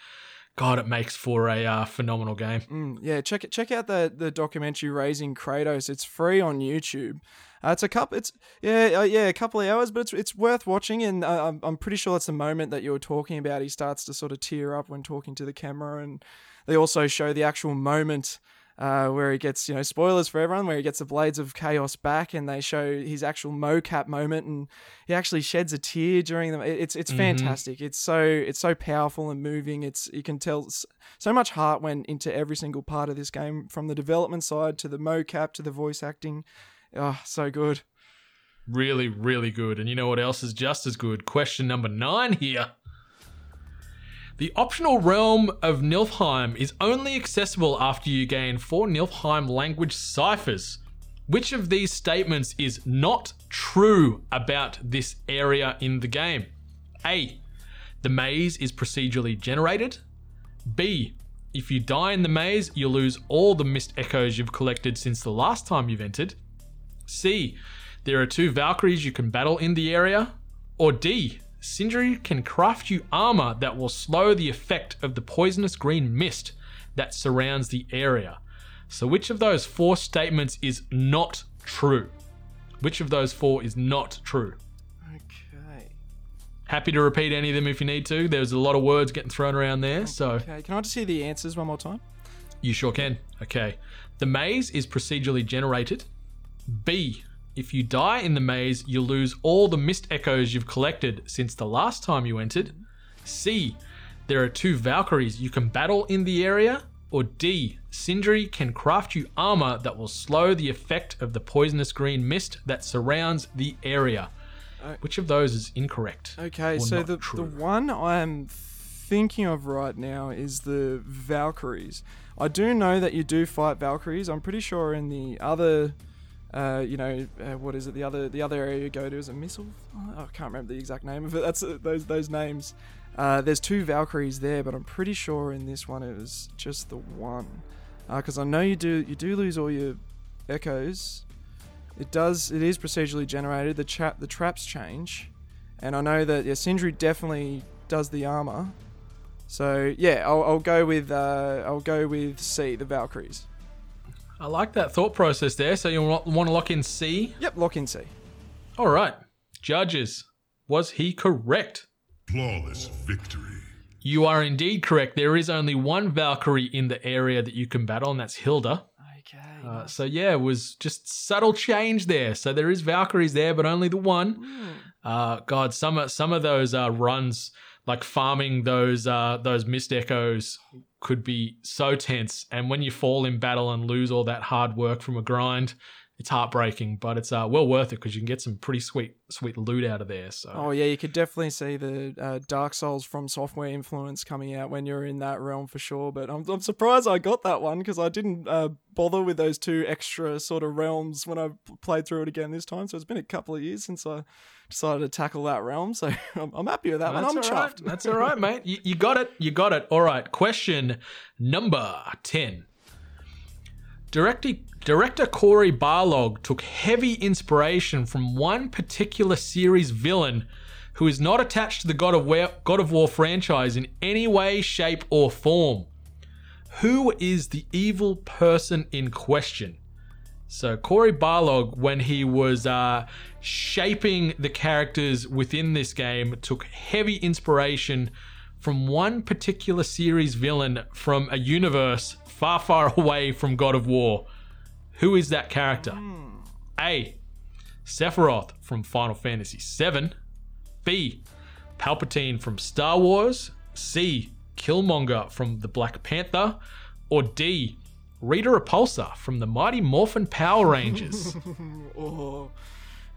S3: God, it makes for a uh, phenomenal game.
S4: Mm, yeah, check it. Check out the the documentary "Raising Kratos." It's free on YouTube. Uh, it's a couple. It's yeah, uh, yeah, a couple of hours, but it's it's worth watching. And uh, I'm I'm pretty sure that's the moment that you were talking about. He starts to sort of tear up when talking to the camera, and they also show the actual moment. Uh, where he gets, you know, spoilers for everyone, where he gets the Blades of Chaos back, and they show his actual mocap moment, and he actually sheds a tear during them. It- It's it's fantastic. It's so it's so powerful and moving. It's you can tell so much heart went into every single part of this game, from the development side to the mocap to the voice acting. Oh, so good.
S3: Really, really good. And you know what else is just as good? Question number nine here. The optional realm of Nilfheim is only accessible after you gain four Nilfheim language ciphers. Which of these statements is not true about this area in the game? A. The maze is procedurally generated. B. If you die in the maze, you'll lose all the mist echoes you've collected since the last time you've entered. C. There are two Valkyries you can battle in the area. Or D. Sindri can craft you armor that will slow the effect of the poisonous green mist that surrounds the area. So, which of those four statements is not true? Which of those four is not true?
S4: Okay.
S3: Happy to repeat any of them if you need to. There's a lot of words getting thrown around there, so
S4: Okay. Can I just hear the answers one more time?
S3: you sure can. Okay. The maze is procedurally generated. B. If you die in the maze, you lose all the mist echoes you've collected since the last time you entered. C. There are two Valkyries you can battle in the area. Or D. Sindri can craft you armor that will slow the effect of the poisonous green mist that surrounds the area. Uh, Which of those is incorrect?
S4: Okay, so the
S3: true?
S4: the one I'm thinking of right now is the Valkyries. I do know that you do fight Valkyries. I'm pretty sure in the other, uh, you know, uh, what is it? The other the other area you go to is a missile. Oh, I can't remember the exact name of it. That's uh, those those names. Uh, there's two Valkyries there, but I'm pretty sure in this one it was just the one. Because I know you do you do lose all your echoes. It does. It is procedurally generated. The trap the traps change, and I know that yeah, Sindri definitely does the armor. So yeah, I'll, I'll go with uh, I'll go with C, the Valkyries.
S3: I like that thought process there. So you want to lock in C?
S4: Yep, lock in C.
S3: All right. Judges, was he correct?
S8: Flawless victory.
S3: You are indeed correct. There is only one Valkyrie in the area that you can battle, and that's Hilda.
S4: Okay.
S3: Uh, so yeah, it was just subtle change there. So there is Valkyries there, but only the one. Uh, God, some of some of those uh, runs, like farming those uh, those mist echoes, could be so tense. And when you fall in battle and lose all that hard work from a grind, it's heartbreaking. But it's uh, well worth it because you can get some pretty sweet sweet loot out of there. So
S4: Oh yeah, you could definitely see the uh, Dark Souls from software influence coming out when you're in that realm for sure. But I'm, I'm surprised I got that one because I didn't uh, bother with those two extra sort of realms when I played through it again this time. So it's been a couple of years since I decided to tackle that realm. So (laughs) I'm, I'm happy with that one. I'm
S3: That's all right.
S4: chuffed.
S3: That's all right, mate. You, you got it. You got it. All right. Question number 10. Director, Cory Barlog took heavy inspiration from one particular series villain who is not attached to the God of, War, God of War franchise in any way, shape, or form. Who is the evil person in question? So Cory Barlog, when he was uh, shaping the characters within this game, took heavy inspiration from one particular series villain from a universe far, far (laughs) away from God of War. Who is that character? A. Sephiroth from Final Fantasy VII. B. Palpatine from Star Wars. C. Killmonger from the Black Panther. Or D. Rita Repulsa from the Mighty Morphin Power Rangers. (laughs)
S4: Oh,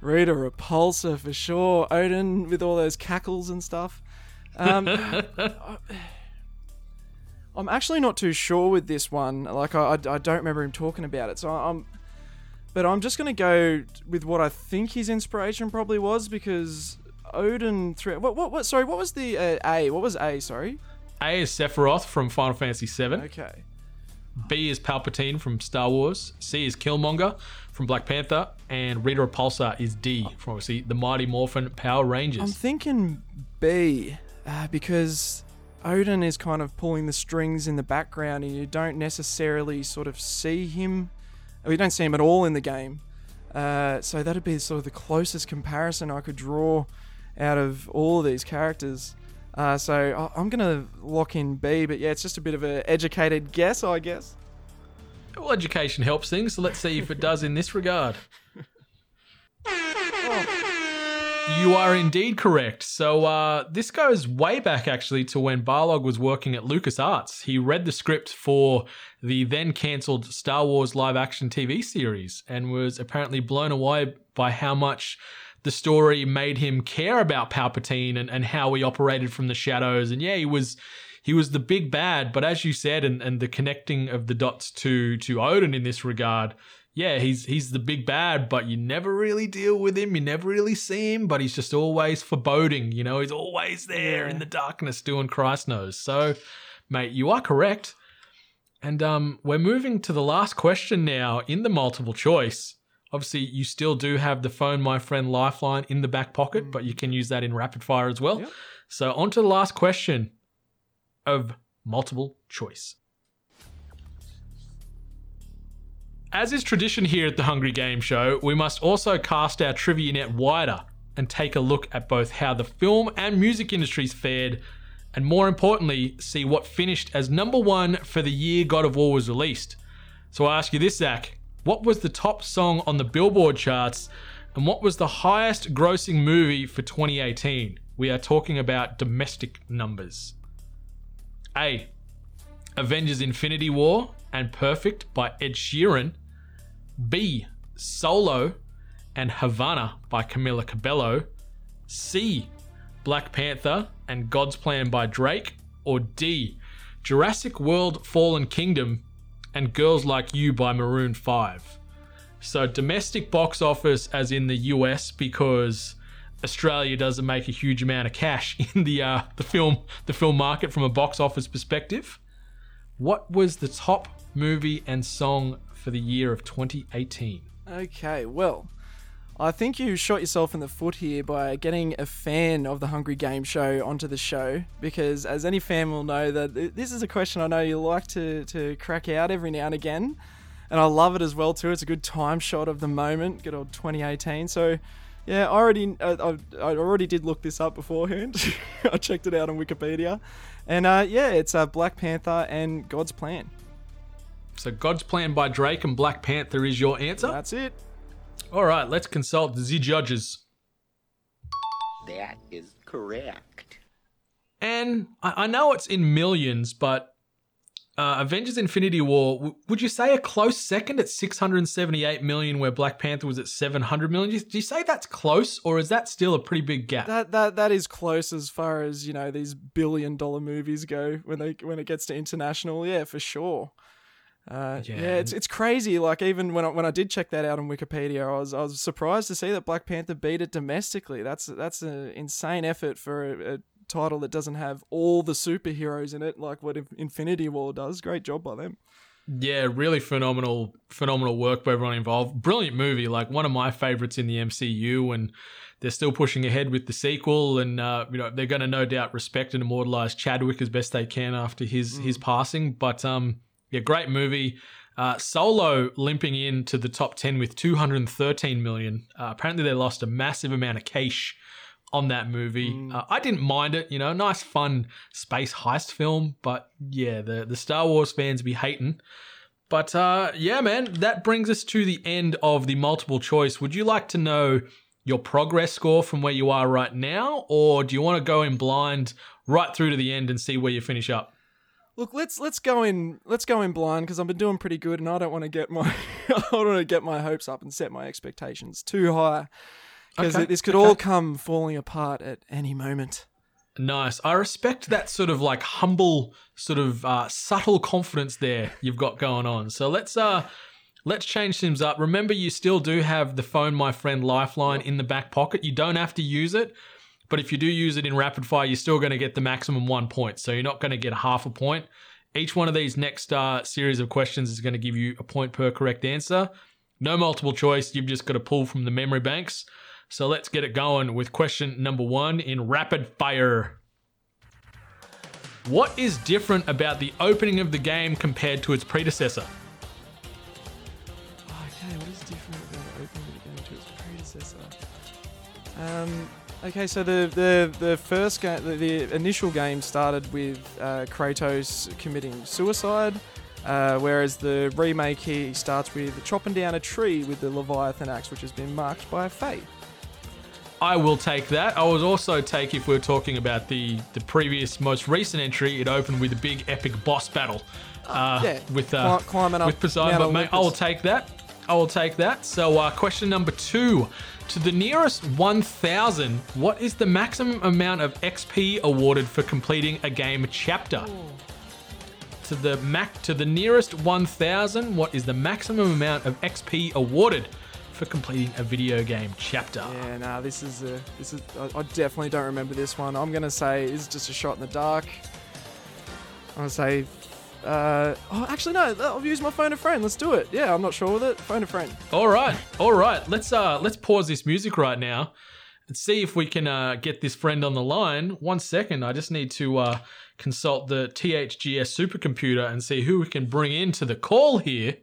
S4: Rita Repulsa for sure. Odin with all those cackles and stuff. Um, I- (laughs) I'm actually not too sure with this one. Like I, I, I don't remember him talking about it. So I'm, but I'm just gonna go with what I think his inspiration probably was because Odin. What what what? Sorry, what was the uh, A? What was A? Sorry.
S3: A is Sephiroth from Final Fantasy VII.
S4: Okay.
S3: B is Palpatine from Star Wars. C is Killmonger from Black Panther. And Rita Repulsa is D from obviously the Mighty Morphin Power Rangers.
S4: I'm thinking B uh, because Odin is kind of pulling the strings in the background, and you don't necessarily sort of see him. or You don't see him at all in the game. Uh, so that'd be sort of the closest comparison I could draw out of all of these characters. Uh, so I- I'm gonna lock in B, but yeah, it's just a bit of an educated guess, I guess.
S3: Well, education helps things, so let's see if it does in this regard. (laughs) You are indeed correct. So uh, this goes way back actually to when Barlog was working at LucasArts. He read the script for the then cancelled Star Wars live action TV series and was apparently blown away by how much the story made him care about Palpatine and, and how he operated from the shadows. And yeah, he was he was the big bad, but as you said, and, and the connecting of the dots to to Odin in this regard, yeah, he's he's the big bad, but you never really deal with him. You never really see him, but he's just always foreboding. You know, he's always there in the darkness doing Christ knows. So, mate, you are correct. And um, we're moving to the last question now in the multiple choice. Obviously, you still do have the phone my friend lifeline in the back pocket, but you can use that in rapid fire as well. So, on to the last question of multiple choice. As is tradition here at the Hungry Game Show, we must also cast our trivia net wider and take a look at both how the film and music industries fared, and more importantly, see what finished as number one for the year God of War was released. So I ask you this, Zac what was the top song on the Billboard charts, and what was the highest grossing movie for 2018? We are talking about domestic numbers. A. Avengers Infinity War and Perfect by Ed Sheeran. B. Solo and Havana by Camila Cabello. C. Black Panther and God's Plan by Drake. Or D. Jurassic World Fallen Kingdom and Girls Like You by Maroon 5. So domestic box office as in the US because Australia doesn't make a huge amount of cash (laughs) in the uh, the film the film market from a box office perspective. What was the top movie and song for the year of 2018?
S4: Okay, well, I think you shot yourself in the foot here by getting a fan of the Hungry Game Show onto the show, because as any fan will know, that this is a question I know you like to, to crack out every now and again, and I love it as well too. It's a good time shot of the moment, good old 2018. So, yeah, I already I, I already did look this up beforehand. (laughs) I checked it out on Wikipedia, and uh, yeah, it's uh, Black Panther and God's Plan.
S3: So God's Plan by Drake and Black Panther is your answer?
S4: That's it.
S3: All right, let's consult the judges.
S7: That is correct.
S3: And I, I know it's in millions, but uh, Avengers Infinity War, w- would you say a close second at 678 million where Black Panther was at 700 million? Do you, do you say that's close or is that still a pretty big gap?
S4: That that that is close as far as, you know, these billion dollar movies go when they when it gets to international. Yeah, for sure. Uh, yeah. yeah. it's it's crazy. Like even when I, when I did check that out on Wikipedia, I was I was surprised to see that Black Panther beat it domestically. That's that's an insane effort for a, a title that doesn't have all the superheroes in it, like what Infinity War does. Great job by them.
S3: Yeah, really phenomenal, phenomenal work by everyone involved. Brilliant movie, like one of my favorites in the MCU, and they're still pushing ahead with the sequel, and uh, you know they're going to no doubt respect and immortalize Chadwick as best they can after his mm. his passing. But um, yeah, great movie. Uh, Solo limping into the top 10 with 213 million. Uh, apparently, they lost a massive amount of cash on that movie. Mm. Uh, I didn't mind it, you know, nice, fun space heist film. But yeah, the, the Star Wars fans be hating. But uh, yeah, man, that brings us to the end of the multiple choice. Would you like to know your progress score from where you are right now, or do you want to go in blind right through to the end and see where you finish up?
S4: Look, let's let's go in let's go in blind because I've been doing pretty good, and I don't want to get my (laughs) I don't want to get my hopes up and set my expectations too high because okay. this could okay. all come falling apart at any moment.
S3: Nice. I respect that sort of like humble, sort of uh, subtle confidence there you've got going on. So let's uh let's change things up. Remember, you still do have the phone, my friend, lifeline in the back pocket. You don't have to use it. But if you do use it in rapid fire, you're still going to get the maximum one point. So you're not going to get half a point. Each one of these next uh, series of questions is going to give you a point per correct answer. No multiple choice. You've just got to pull from the memory banks. So let's get it going with question number one in rapid fire. What is different about the opening of the game compared to its predecessor?
S4: Okay, what is different about the opening of the game to its predecessor? Um, Okay, so the the, the first game, the, the initial game started with uh, Kratos committing suicide, uh, whereas the remake here starts with chopping down a tree with the Leviathan axe, which has been marked by a fate.
S3: I will take that. I will also take if we're talking about the the previous most recent entry. It opened with a big epic boss battle.
S4: Uh, yeah,
S3: with uh,
S4: climbing up
S3: with Poseidon. But mate, I will take that. I will take that. So, uh, question number two. To the nearest 1000, what is the maximum amount of XP awarded for completing a game chapter? To the mac to the nearest 1000, what is the maximum amount of XP awarded for completing a video game chapter?
S4: Yeah, nah, this is a, this is I, I definitely don't remember this one. I'm gonna say it's just a shot in the dark. I'm gonna say uh, oh, actually, no. I'll use my phone a friend. Let's do it. Yeah, I'm not sure with it. Phone a friend.
S3: All right, all right. Let's uh, let's pause this music right now and see if we can uh, get this friend on the line. One second. I just need to uh, consult the THGS supercomputer and see who we can bring into the call here.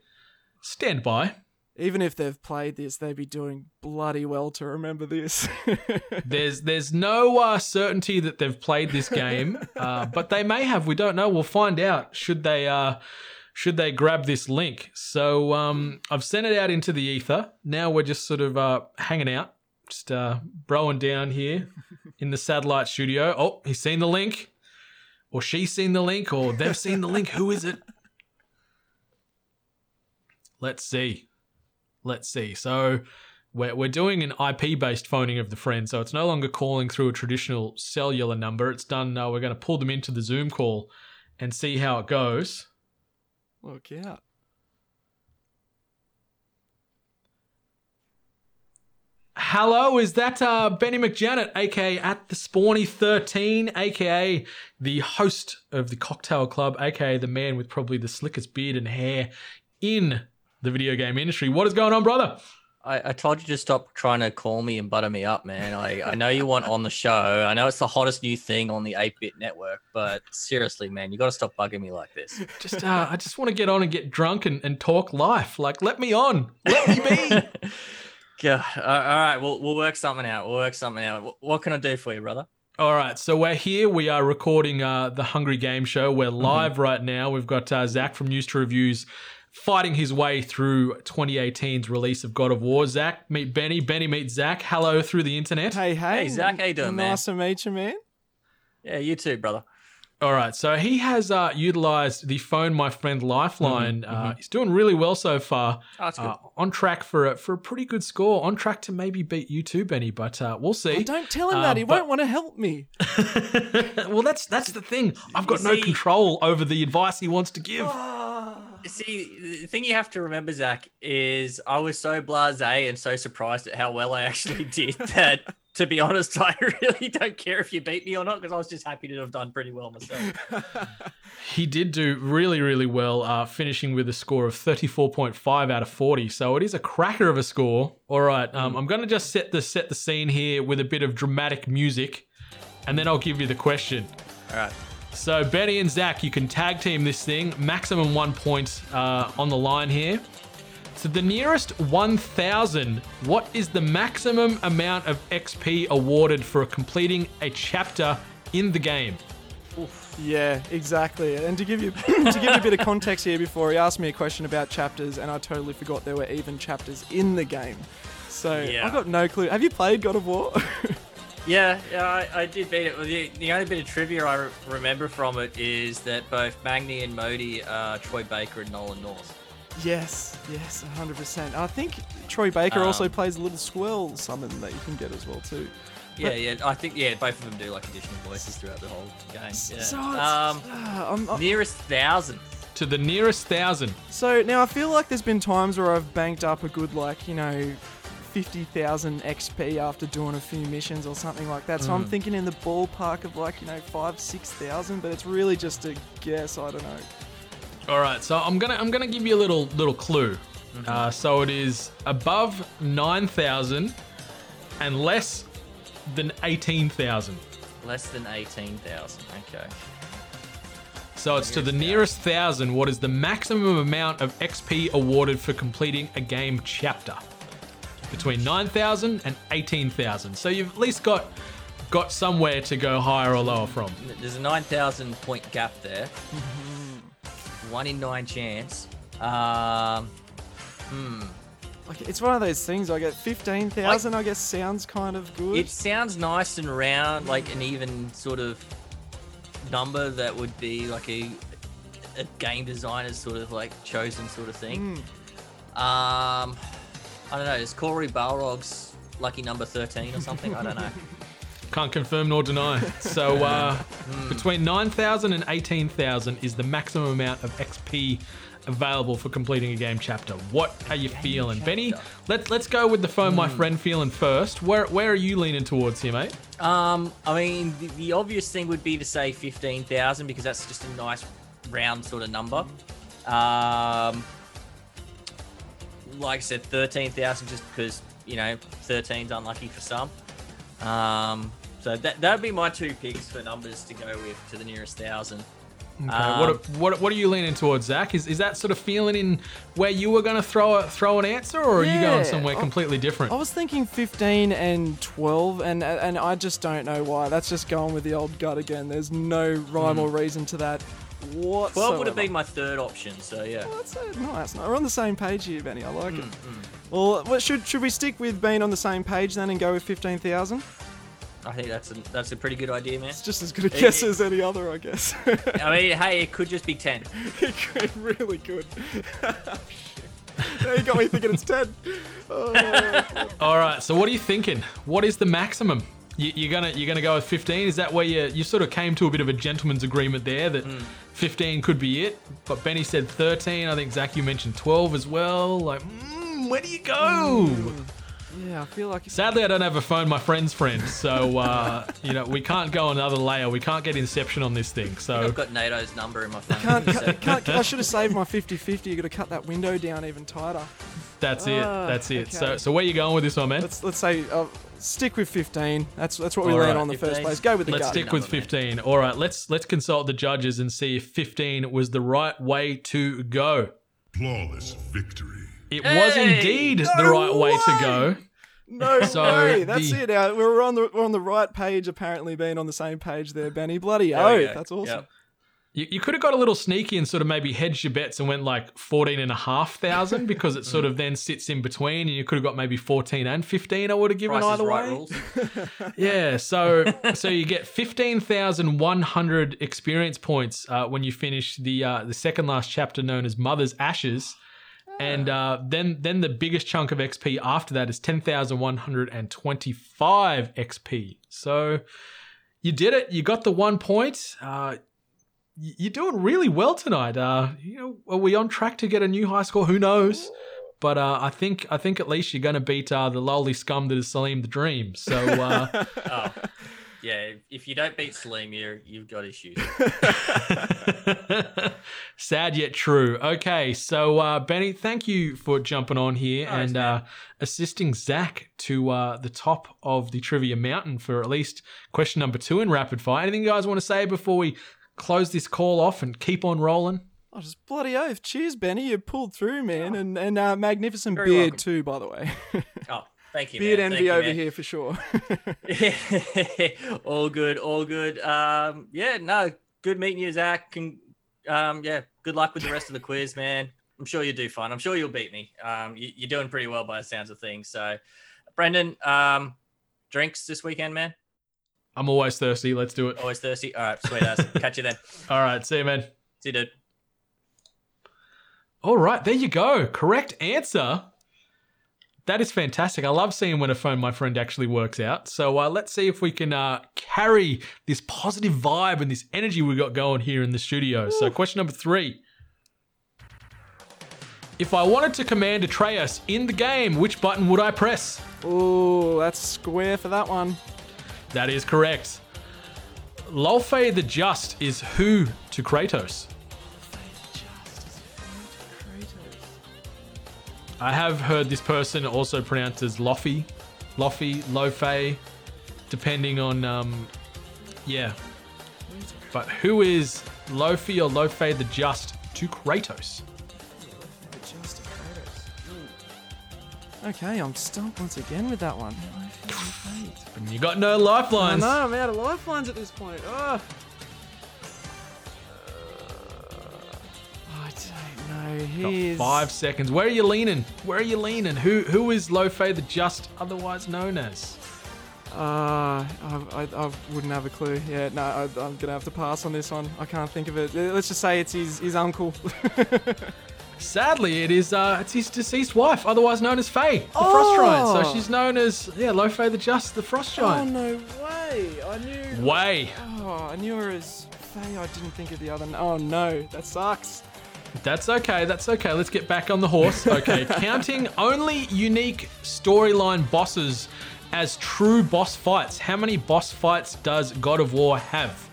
S3: stand by.
S4: Even if they've played this, they'd be doing bloody well to remember this. (laughs)
S3: There's there's no uh, certainty that they've played this game, uh, but they may have. We don't know. We'll find out. Should they uh, should they grab this link? So um, I've sent it out into the ether. Now we're just sort of uh, hanging out, just uh, broing down here in the satellite studio. Oh, he's seen the link, or she's seen the link, or they've seen the link. Who is it? Let's see. Let's see. So we're, we're doing an IP based phoning of the friend. So it's no longer calling through a traditional cellular number. It's done. Uh, we're going to pull them into the Zoom call and see how it goes.
S4: Look out.
S3: Hello, is that uh, Benny McJanet, aka at the Spawny 13, aka the host of the Cocktail Club, aka the man with probably the slickest beard and hair in the video game industry? What is going on, brother?
S10: I, I told you to stop trying to call me and butter me up, man. I, I know you want on the show. I know it's the hottest new thing on the ATEBIT network, but seriously, man, you got to stop bugging me like this. (laughs)
S3: Just, uh, I just want to get on and get drunk and, and talk life. Like, let me on. Let me be. (laughs)
S10: Yeah. All right. We'll, we'll work something out. We'll work something out. What, what can I do for you, brother?
S3: All right, so we're here. We are recording uh, the Hungry Game Show. We're live right now. We've got uh, Zac from News to Reviews fighting his way through 2018's release of God of War. Zac, meet Benny. Benny, meet Zac. Hello through the internet.
S4: Hey, hey.
S10: Hey, Zac, how you doing, man?
S4: Nice to meet you, man.
S10: Yeah, you too, brother.
S3: All right, so he has uh, utilized the Phone My Friend Lifeline. Uh, he's doing really well so far.
S10: Oh, that's good.
S3: Uh, on track for a, for a pretty good score. On track to maybe beat you too, Benny, but uh, we'll see.
S4: Oh, don't tell him
S3: Uh,
S4: that. He
S3: but-
S4: won't want to help me. (laughs) (laughs)
S3: well, that's that's the thing. I've got
S10: You
S3: no
S10: see-
S3: control over the advice he wants to give.
S10: See, the thing you have to remember, Zac, is I was so blasé and so surprised at how well I actually (laughs) did that, to be honest, (laughs) I really don't care if you beat me or not because I was just happy to have done pretty well myself. (laughs)
S3: He did do really, really well, uh, finishing with a score of 34.5 out of 40. So it is a cracker of a score. All right, um, I'm going to just set the set the scene here with a bit of dramatic music, and then I'll give you the question.
S10: All right.
S3: So Benny and Zac, you can tag team this thing. Maximum one point uh, on the line here. So the nearest 1,000, what is the maximum amount of XP awarded for completing a chapter in the game?
S4: Yeah, exactly. And to give you (laughs) to give you a bit of context here, before he asked me a question about chapters, and I totally forgot there were even chapters in the game. So
S10: Yeah.
S4: I got no clue. Have you played God of War? (laughs)
S10: Yeah, yeah, I, I did beat it. The, the only bit of trivia I re- remember from it is that both Magni and Modi are Troy Baker and Nolan North.
S4: yes, yes, 100%. I think Troy Baker also
S10: Um,
S4: plays a little squirrel summon that you can get as well too.
S10: Yeah,
S4: But-
S10: yeah, I think yeah, both of them do like additional voices throughout the whole game. Yeah.
S4: So it's,
S10: um,
S4: ah, I'm- I'm-
S10: nearest thousand.
S3: To the nearest thousand.
S4: So now I feel like there's been times where I've banked up a good like you know. 50,000 XP after doing a few missions or something like that. So I'm
S3: Mm.
S4: thinking in the ballpark of like, you know, 5, 6,000, but it's really just a guess. I don't know.
S3: All right, so I'm gonna I'm gonna give you a little little clue. Uh, so it is above nine thousand and less than eighteen thousand.
S10: Less than eighteen thousand. Okay.
S3: So it's to the nearest thousand. What is the maximum amount of XP awarded for completing a game chapter? Between 9,000 and 18,000. So you've at least got got somewhere to go higher or lower from.
S10: There's a nine thousand point gap there. (laughs) One in nine chance. Um. Hmm.
S4: Like it's one of those things. I get 15,000. I guess sounds kind of good.
S10: It sounds nice and round, like an even sort of number that would be like a a game designer's sort of like chosen sort of thing. Um, I don't know. Is Cory Barlog's lucky number thirteen or something? I don't know. (laughs)
S3: Can't confirm nor deny. So uh, between 9,000 and 18,000 is the maximum amount of XP available for completing a game chapter. What are you feeling, Benny? Let's let's go with the phone, my friend, feeling first. Where where are you leaning towards here, mate?
S10: Um, I mean, the, the obvious thing would be to say fifteen thousand because that's just a nice round sort of number. Um, like I said, thirteen thousand just because you know 13's unlucky for some. Um, so that that would be my two picks for numbers to go with to the nearest thousand.
S3: Okay.
S10: Um,
S3: what, what what are you leaning towards, Zac? Is is that sort of feeling in where you were going to throw a, throw an answer, or are you going somewhere
S4: I-
S3: completely different?
S4: I was thinking 15 and 12, and and I just don't know why. That's just going with the old gut again. There's no rhyme or reason to that whatsoever.
S10: 12 would have been my third option, so yeah.
S4: That's it. Nice. No, we're on the same page here, Benny. I like it.
S10: Mm,
S4: Well, what should should we stick with being on the same page then and go with 15,000?
S10: I think that's a, that's a pretty good idea, man.
S4: It's just as good a
S10: It-
S4: guess
S10: it-
S4: as any other, I guess. (laughs)
S10: I mean, hey, it could just be 10. (laughs)
S4: it could really good. (laughs) now you got me thinking it's 10. Oh.
S3: All right. So what are you thinking? What is the maximum? You, you're gonna you're gonna go with 15. Is that where you you sort of came to a bit of a gentleman's agreement there that 15 could be it? But Benny said 13. I think Zac you mentioned 12 as well. Like, mm, where do you go?
S4: Yeah, I feel like
S3: Sadly, I don't have a phone, my friend's friend, so uh, (laughs) you know we can't go another layer. We can't get Inception on this thing. So
S10: I've got NATO's number in my phone.
S4: Can't, can't, can't, I should have saved my 50-50. You got to cut that window down even tighter.
S3: that's it.
S4: Ah,
S3: That's it. So
S4: okay.
S3: so where you going with this one, man?
S4: Let's let's say uh, stick with 15. That's that's what we
S3: All
S4: land
S3: right.
S4: on the first place. Go with the
S3: Let's
S4: gut.
S3: stick with 15. All right, let's let's consult the judges and see if 15 was the right way to go.
S8: Flawless victory.
S3: It was
S10: Hey!
S3: indeed the right way to go.
S4: No (laughs)
S3: So
S4: way. That's
S3: the-
S4: it. Now we're on the we're on the right page. Apparently, being on the same page there, Benny. Bloody
S10: oh,
S4: oath.
S10: go.
S4: That's awesome.
S10: Yep.
S3: You, you could have got a little sneaky and sort of maybe hedged your bets and went like 14 and a half thousand because it sort of then sits in between and you could have got maybe 14 and 15 I would have given
S10: Price
S3: either
S10: right
S3: way. (laughs) Yeah, so (laughs) so you get fifteen thousand one hundred experience points uh, when you finish the uh, the second last chapter known as Mother's Ashes, and uh, then then the biggest chunk of XP after that is ten thousand one hundred and twenty five XP. So you did it. You got the one point. Uh, you're doing really well tonight. Uh, you know, are we on track to get a new high score? Who knows? But uh, I think I think at least you're going to beat uh, the lowly scum that is Salim the Dream. So. Uh, (laughs)
S10: Oh. Yeah, if you don't beat Salim, you're, you've got issues. (laughs)
S3: Sad yet true. Okay, so uh, Benny, thank you for jumping on here
S10: Nice,
S3: and uh, assisting Zac to uh, the top of the trivia mountain for at least question number two in rapid fire. Anything you guys want to say before we close this call off and keep on rolling?
S4: Oh, just bloody oath. Cheers, Benny. You pulled through, man. And and uh, magnificent
S10: Very
S4: beard
S10: welcome.
S4: too, by the way. (laughs)
S10: Oh, thank you,
S4: beard
S10: man.
S4: envy
S10: Thank you,
S4: over
S10: man.
S4: here for sure. (laughs) (laughs)
S10: all good, all good. Um, yeah, no, good meeting you, Zac. Can, um, yeah, good luck with the rest of the quiz, man. I'm sure you'll do fine. I'm sure you'll beat me. Um, you, you're doing pretty well by the sounds of things. So, Brendan, um, drinks this weekend, man.
S3: I'm always thirsty. Let's do it.
S10: Always thirsty. All right, sweet ass. (laughs) Catch you then.
S3: All right, see you, man.
S10: See you, dude.
S3: All right, there you go. Correct answer. That is fantastic. I love seeing when a phone my friend actually works out. So uh, let's see if we can uh, carry this positive vibe and this energy we got going here in the studio. So, question number three. If I wanted to command Atreus in the game, which button would I press?
S4: Ooh, that's square for that one.
S3: That is correct. Laufey the Just is who to Kratos? I have heard this person also pronounced as Lofi, Lofi, Lofe, depending on, um, yeah. But who is Lofi or Lofe the Just to Kratos?
S4: Okay, I'm stumped once again with that one.
S3: You got no lifelines.
S4: no, I'm out of lifelines at this point. Oh. I don't know.
S3: Got five seconds. Where are you leaning? Where are you leaning? Who who is Lofe the Just, otherwise known as?
S4: Uh, I, I, I wouldn't have a clue. Yeah, no, I, I'm gonna have to pass on this one. I can't think of it. Let's just say it's his his uncle. (laughs)
S3: Sadly, it is uh, it's his deceased wife, otherwise known as Faye, the
S4: Oh!
S3: Frost Giant. So she's known as yeah, Lo Lofe the Just, the Frost Giant.
S4: oh no way! I knew.
S3: Way.
S4: Oh, I knew her as Faye. I didn't think of the other. Oh no, that sucks.
S3: That's okay. That's okay. Let's get back on the horse. Okay, (laughs) counting only unique storyline bosses as true boss fights. How many boss fights does God of War have?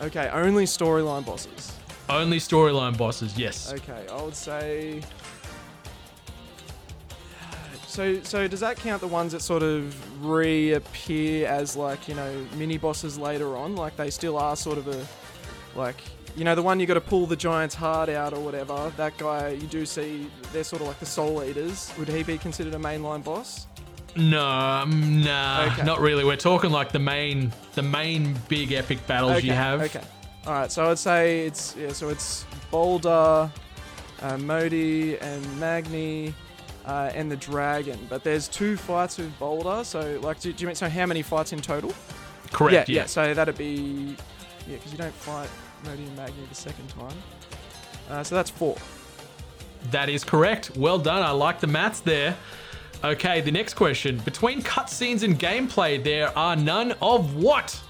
S4: Okay, only storyline bosses.
S3: Only storyline bosses. Yes.
S4: Okay, I would say. So, so does that count the ones that sort of reappear as like you know mini bosses later on? Like they still are sort of a Like, you know, the one you got to pull the giant's heart out or whatever. That guy, you do see, they're sort of like the soul eaters. Would he be considered a mainline boss?
S3: No, um, nah,
S4: Okay.
S3: not really. We're talking like the main, the main big epic battles
S4: okay.
S3: you have.
S4: Okay. All right. So I'd say it's yeah. So it's Baldur, uh, Modi, and Magni. Uh, and the dragon, but there's two fights with Baldur. So, like, do, do you mean so? How many fights in total?
S3: Correct.
S4: Yeah,
S3: Yeah.
S4: yeah. So that'd be yeah, because you don't fight Modi and Magni the second time. Uh, so that's four.
S3: That is correct. Well done. I like the maths there. Okay, the next question. Between cutscenes and gameplay, there are none of what?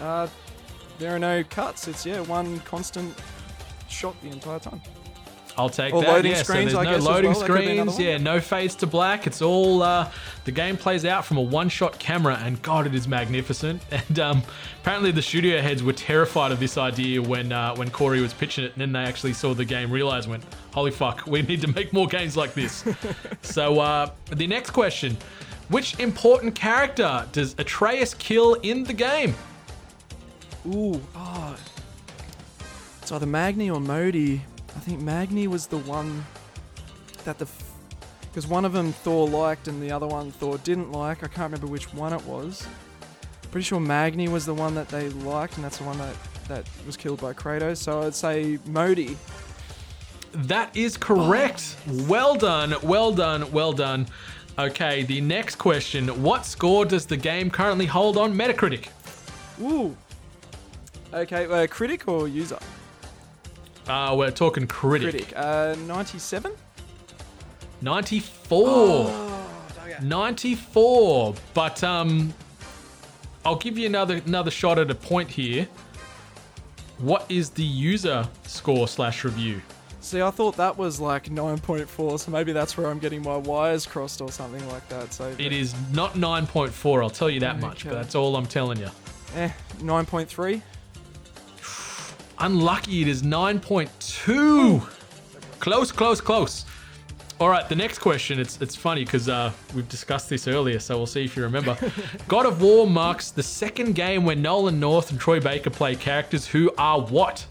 S4: Uh, there are no cuts. It's yeah, one constant shot the entire time.
S3: I'll take
S4: Or
S3: that.
S4: loading
S3: yeah,
S4: screens,
S3: so there's
S4: guess,
S3: no
S4: as
S3: loading
S4: well. That could be another
S3: screens. Yeah, no fades to black. It's all uh, the game plays out from a one-shot camera, and God, it is magnificent. (laughs) And um, apparently, the studio heads were terrified of this idea when uh, when Cory was pitching it, and then they actually saw the game, realized, went, "Holy fuck, we (laughs) need to make more games like this." (laughs) so uh, the next question: Which important character does Atreus kill in the game?
S4: Ooh, ah. oh. It's either Magni or Modi. I think Magni was the one that the. Because one of them Thor liked and the other one Thor didn't like. I can't remember which one it was. Pretty sure Magni was the one that they liked, and that's the one that, that was killed by Kratos. So I'd say Modi.
S3: That is correct. Oh, well done, well done, well done. Okay, the next question. What score does the game currently hold on Metacritic?
S4: Ooh. Okay, uh, critic or user?
S3: Uh, we're talking critic.
S4: Critic. Uh, 97?
S3: 94.
S4: Oh,
S3: 94. But um I'll give you another another shot at a point here. What is the user score slash review?
S4: See, I thought that was like 9.4, so maybe that's where I'm getting my wires crossed or something like that. So
S3: It is not 9.4, I'll tell you that much, but that's all I'm telling you.
S4: Eh, 9.3.
S3: Unlucky, it is 9.2. Close, close, close. All right, the next question. It's it's funny because uh, we've discussed this earlier, so we'll see if you remember. (laughs) God of War marks the second game where Nolan North and Troy Baker play characters who are what?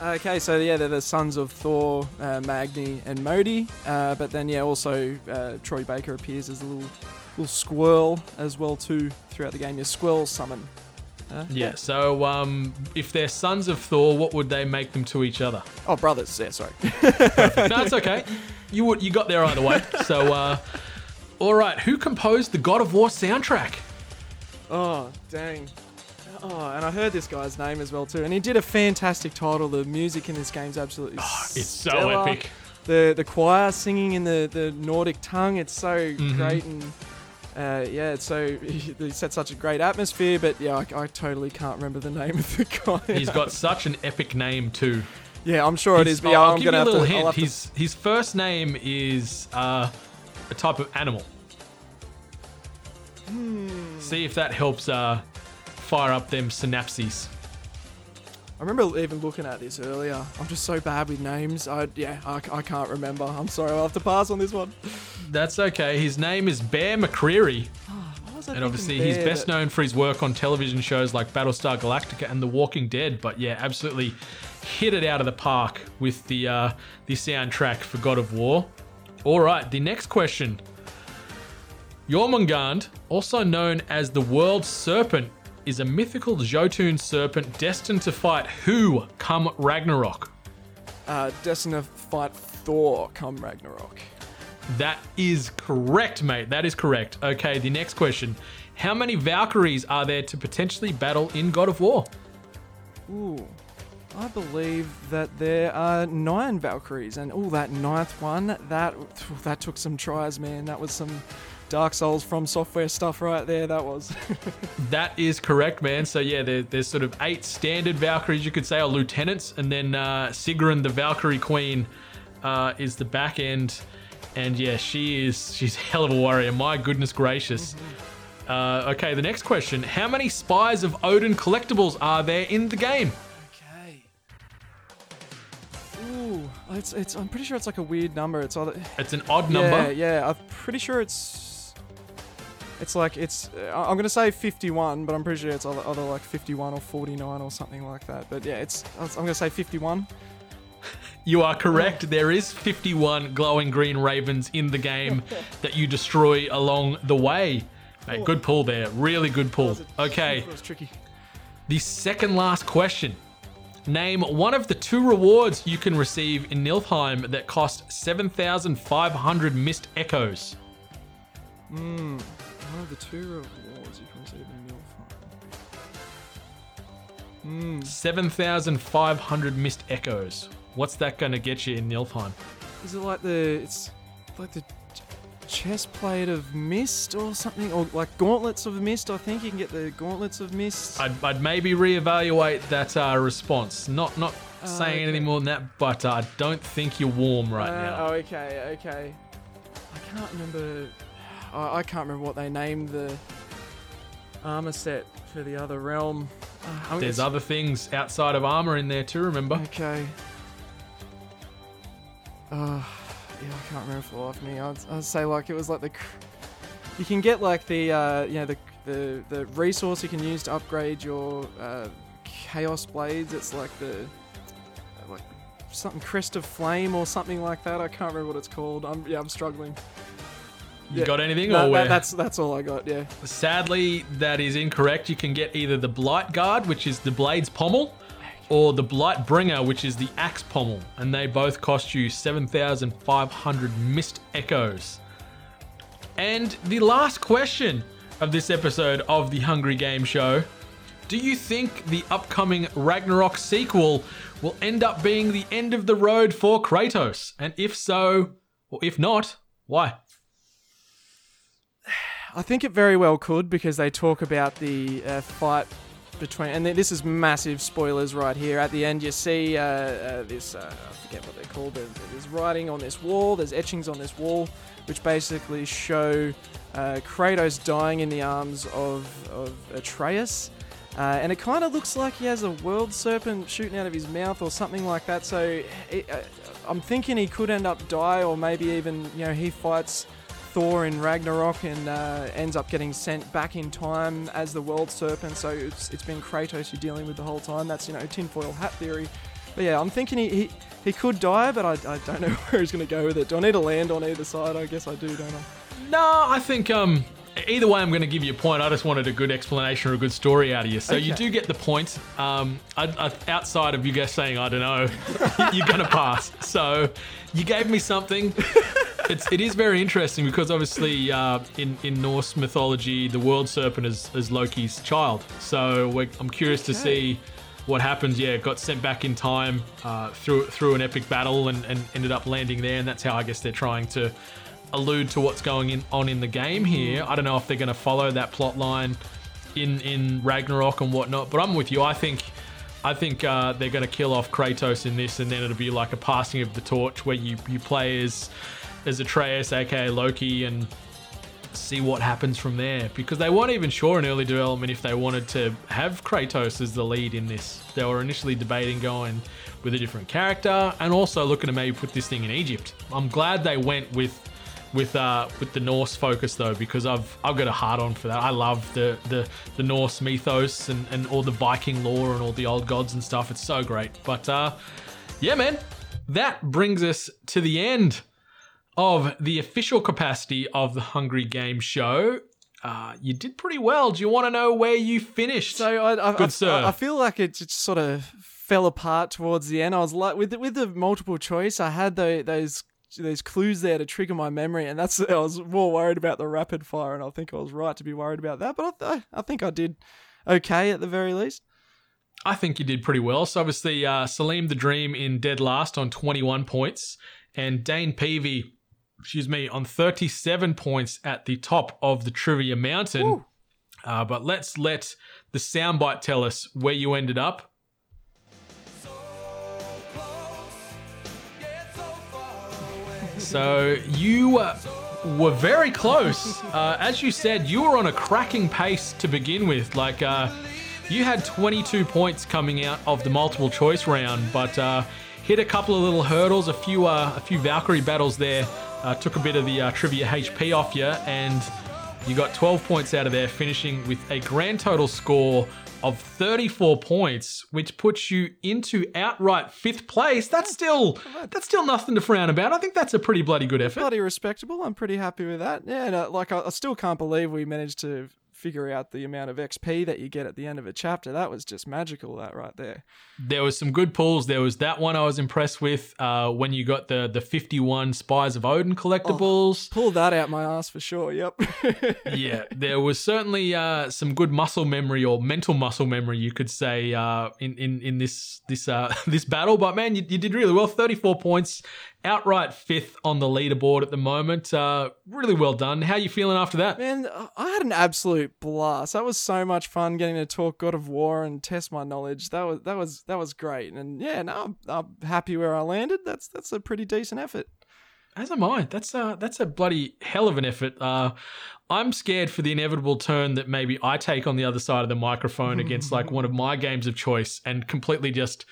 S4: Okay, so yeah, they're the sons of Thor, uh, Magni, and Modi. Uh, but then yeah, also uh, Troy Baker appears as a little little squirrel as well too throughout the game. Your squirrel summon. Uh,
S3: Yeah. So um, if they're sons of Thor, what would they make them to each other?
S4: Oh, brothers. Yeah, sorry.
S3: no, it's (laughs) okay. You would you got there either way. So uh, all right, who composed the God of War soundtrack?
S4: Oh, dang. Oh, and I heard this guy's name as well too, and he did a fantastic title. The music in this game's absolutely
S3: Oh, It's so epic.
S4: The the choir singing in the, the Nordic tongue, it's so
S3: Mhm.
S4: great and uh, yeah, so (laughs) he set such a great atmosphere. But yeah, I, I totally can't remember the name of the guy.
S3: He's got (laughs) such an epic name too.
S4: yeah, I'm sure it
S3: He's-
S4: is. But
S3: I'll,
S4: yeah,
S3: I'll
S4: I'm
S3: give you a little
S4: to.
S3: Hint.
S4: have to-
S3: His his first name is uh, a type of animal.
S4: Hmm.
S3: See if that helps uh, fire up them synapses.
S4: I remember even looking at this earlier. I'm just so bad with names. I yeah, I, I can't remember. I'm sorry. I'll have to pass on this one.
S3: That's okay. His name is Bear McCreary.
S4: I
S3: And obviously, he's best known for his work on television shows like Battlestar Galactica and The Walking Dead. But yeah, absolutely hit it out of the park with the uh, the soundtrack for God of War. All right, the next question. Jormungand, also known as the World Serpent, is a mythical Jotun serpent destined to fight who come Ragnarok?
S4: Uh, destined to fight Thor come Ragnarok.
S3: That is correct, mate. That is correct. Okay, the next question. How many Valkyries are there to potentially battle in God of War?
S4: Ooh. I believe that there are nine Valkyries, and oh, that ninth one, that that took some tries, man. That was some Dark Souls from software stuff right there. That was. (laughs)
S3: That is correct, man. So yeah, there, there's sort of eight standard Valkyries, you could say, or lieutenants, and then uh, Sigrun, the Valkyrie Queen, uh, is the back end, and yeah, she is (laughs) she's a hell of a warrior. My goodness gracious. Uh, okay, the next question: How many Spies of Odin collectibles are there in the game?
S4: okay. Ooh, it's it's. I'm pretty sure it's like a weird number. It's either.
S3: It's an odd
S4: Yeah,
S3: number.
S4: yeah. I'm pretty sure it's. It's like it's. Uh, I'm gonna say 51, but I'm pretty sure it's either, like 51 or 49 or something like that. But yeah, it's. I'm gonna say 51.
S3: You are correct. There is 51 glowing green ravens in the game (laughs) that you destroy along the way. Mate, good pull there. Really good pull. Okay.
S4: That was tricky.
S3: The second last question. Name one of the two rewards you can receive in Nilfheim that cost 7,500 mist echoes.
S4: Hmm. One of the two rewards you can receive in Niflheim. Hmm.
S3: 7,500 mist echoes. What's that going to get you in Niflheim?
S4: Is it like the? It's like the ch- chest plate of mist or something, or like gauntlets of mist. I think you can get the gauntlets of mist.
S3: I'd, I'd maybe reevaluate that uh, response. Not not
S4: Oh,
S3: saying
S4: okay.
S3: anything more than that, but uh, I don't think you're warm right
S4: Uh,
S3: now.
S4: Oh, okay, okay. I can't remember. I, I can't remember what they named the armor set for the other realm. Uh, I'm
S3: There's other things outside of armor in there too, remember?
S4: Okay. Uh, yeah, I can't remember for the life of me. I'd, I'd say like it was like the. You can get like the uh, you know the the the resource you can use to upgrade your uh, chaos blades. It's like the uh, like something crest of flame or something like that. I can't remember what it's called. I'm yeah, I'm struggling.
S3: You
S4: Yeah.
S3: got anything?
S4: No,
S3: or
S4: that- that's that's all I got. Yeah.
S3: Sadly, that is incorrect. You can get either the Blight Guard, which is the Blade's pommel, or the Blight Bringer, which is the Axe pommel, and they both cost you 7,500 mist echoes. And the last question of this episode of the Hungry Game Show Do you think the upcoming Ragnarok sequel will end up being the end of the road for Kratos? And if so, or if not, why?
S4: I think it very well could because they talk about the uh, fight between, and this is massive spoilers right here. At the end, you see uh, uh, this, uh, I forget what they're called, there's, there's writing on this wall, there's etchings on this wall, which basically show uh, Kratos dying in the arms of, of Atreus. Uh, and it kind of looks like he has a world serpent shooting out of his mouth or something like that. So it, uh, I'm thinking he could end up die, or maybe even you know he fights Thor in Ragnarok and uh, ends up getting sent back in time as the world serpent. So it's it's been Kratos you're dealing with the whole time. That's you know tinfoil hat theory. But yeah, I'm thinking he he, he could die, but I, I don't (laughs) know where he's going to go with it. Do I need to land on either side? I guess I do, don't I?
S3: No, I think um either way I'm going to give you a point. I just wanted a good explanation or a good story out of you. So you do get the point. Um, I, I, outside of you guys saying I don't know, (laughs) you're going to pass. So you gave me something. (laughs) It's it is very interesting because obviously uh, in in Norse mythology the world serpent is, is Loki's child. So we're, I'm curious to see what happens. Yeah, got sent back in time uh, through through an epic battle and, and ended up landing there, and that's how I guess they're trying to allude to what's going in, on in the game here. I don't know if they're going to follow that plot line in in Ragnarok and whatnot, but I'm with you. I think I think uh, they're going to kill off Kratos in this, and then it'll be like a passing of the torch where you you play as as Atreus, aka Loki, and see what happens from there. Because they weren't even sure in early development if they wanted to have Kratos as the lead in this. They were initially debating going with a different character, and also looking to maybe put this thing in Egypt. I'm glad they went with with uh, with the Norse focus though, because I've I've got a hard on for that. I love the the, the Norse mythos and, and all the Viking lore and all the old gods and stuff. It's so great. But uh, yeah, man, that brings us to the end of the official capacity of the Hungry Game Show. Uh, you did pretty well. Do you want to know where you finished?
S4: So I, I,
S3: Good
S4: I,
S3: sir.
S4: I feel like it just sort of fell apart towards the end. I was like, with the, with the multiple choice, I had the, those those clues there to trigger my memory, and that's I was more worried about the rapid fire, and I think I was right to be worried about that. But I, I think I did okay at the very least.
S3: I think you did pretty well. So obviously, uh, Salim the Dream in dead last on 21 points, and Dane Peavy, excuse me, on 37 points at the top of the trivia mountain. Uh, but let's let the soundbite tell us where you ended up. So you were very close. Uh, as you said, you were on a cracking pace to begin with. Like uh, you had 22 points coming out of the multiple choice round, but uh, hit a couple of little hurdles, a few uh, a few Valkyrie battles there. Uh, took a bit of the trivia HP off you, and You got 12 points out of there, finishing with a grand total score of 34 points, which puts you into outright fifth place. That's still that's still nothing to frown about. I think that's a pretty bloody good effort.
S4: Bloody respectable. I'm pretty happy with that. Yeah, and, uh, like I, I still can't believe we managed to figure out the amount of XP that you get at the end of a chapter. That was just magical. That right there.
S3: There was some good pulls. There was that one I was impressed with uh, when you got the the 51 Spies of Odin collectibles.
S4: Pull that out my ass for sure. Yep. (laughs)
S3: yeah, there was certainly uh, some good muscle memory or mental muscle memory, you could say, uh, in in in this this uh, (laughs) this battle. But man, you, you did really well. 34 points, outright fifth on the leaderboard at the moment. Uh, really well done. How are you feeling after that?
S4: Man, I had an absolute blast. That was so much fun getting to talk God of War and test my knowledge. That was that was that was great. And yeah, no, I'm, I'm happy where I landed. That's that's a pretty decent effort.
S3: As am I. That's uh that's a bloody hell of an effort. Uh, I'm scared for the inevitable turn that maybe I take on the other side of the microphone against like (laughs) one of my games of choice and completely just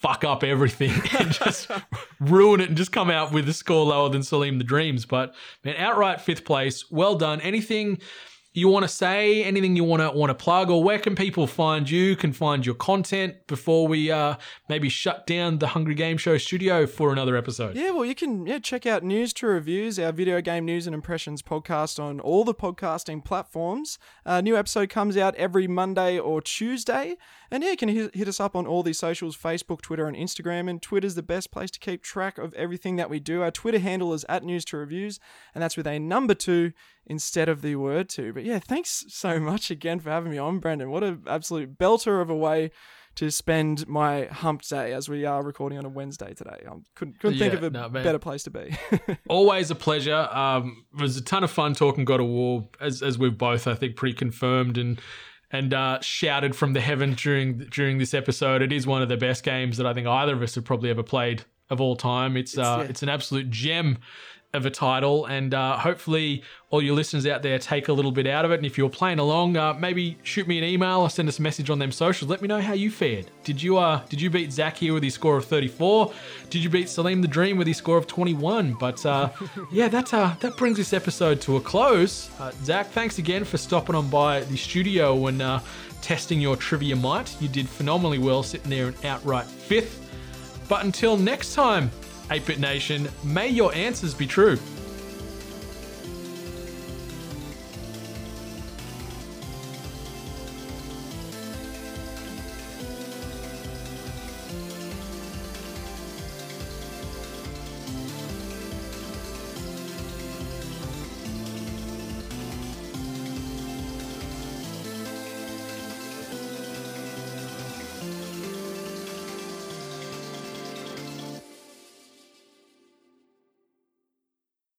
S3: fuck up everything (laughs) and just ruin it and just come out with a score lower than Salim the Dreams. But man, outright fifth place. Well done. Anything you want to say? Anything you want to want to plug, or where can people find you? Can find your content before we uh, maybe shut down the Hungry Game Show studio for another episode.
S4: Yeah, well, you can yeah check out News to Reviews, our video game news and impressions podcast on all the podcasting platforms. A new episode comes out every Monday or Tuesday, and yeah, you can hit, hit us up on all these socials: Facebook, Twitter, and Instagram. And Twitter's the best place to keep track of everything that we do. Our Twitter handle is at News to Reviews, and that's with a number two instead of the word two. But yeah, thanks so much again for having me on, Brendan. What an absolute belter of a way to spend my hump day as we are recording on a Wednesday today. I couldn't, couldn't think of a
S3: no,
S4: better place to be. (laughs)
S3: Always a pleasure. Um, it was a ton of fun talking God of War, as as we've both, I think, pretty confirmed and and uh, shouted from the heavens during during this episode. It is one of the best games that I think either of us have probably ever played of all time. It's uh,
S4: yeah.
S3: it's an absolute gem of a title, and uh, hopefully all your listeners out there take a little bit out of it. And if you're playing along, uh, maybe shoot me an email or send us a message on them socials. Let me know how you fared. Did you uh did you beat Zac here with his score of 34? Did you beat Salim the Dream with his score of 21? But uh, (laughs) yeah, that uh, that brings this episode to a close. Uh, Zac, thanks again for stopping on by the studio and uh, testing your trivia might. You did phenomenally well, sitting there in outright fifth. But until next time, ATEBIT Nation, may your answers be true.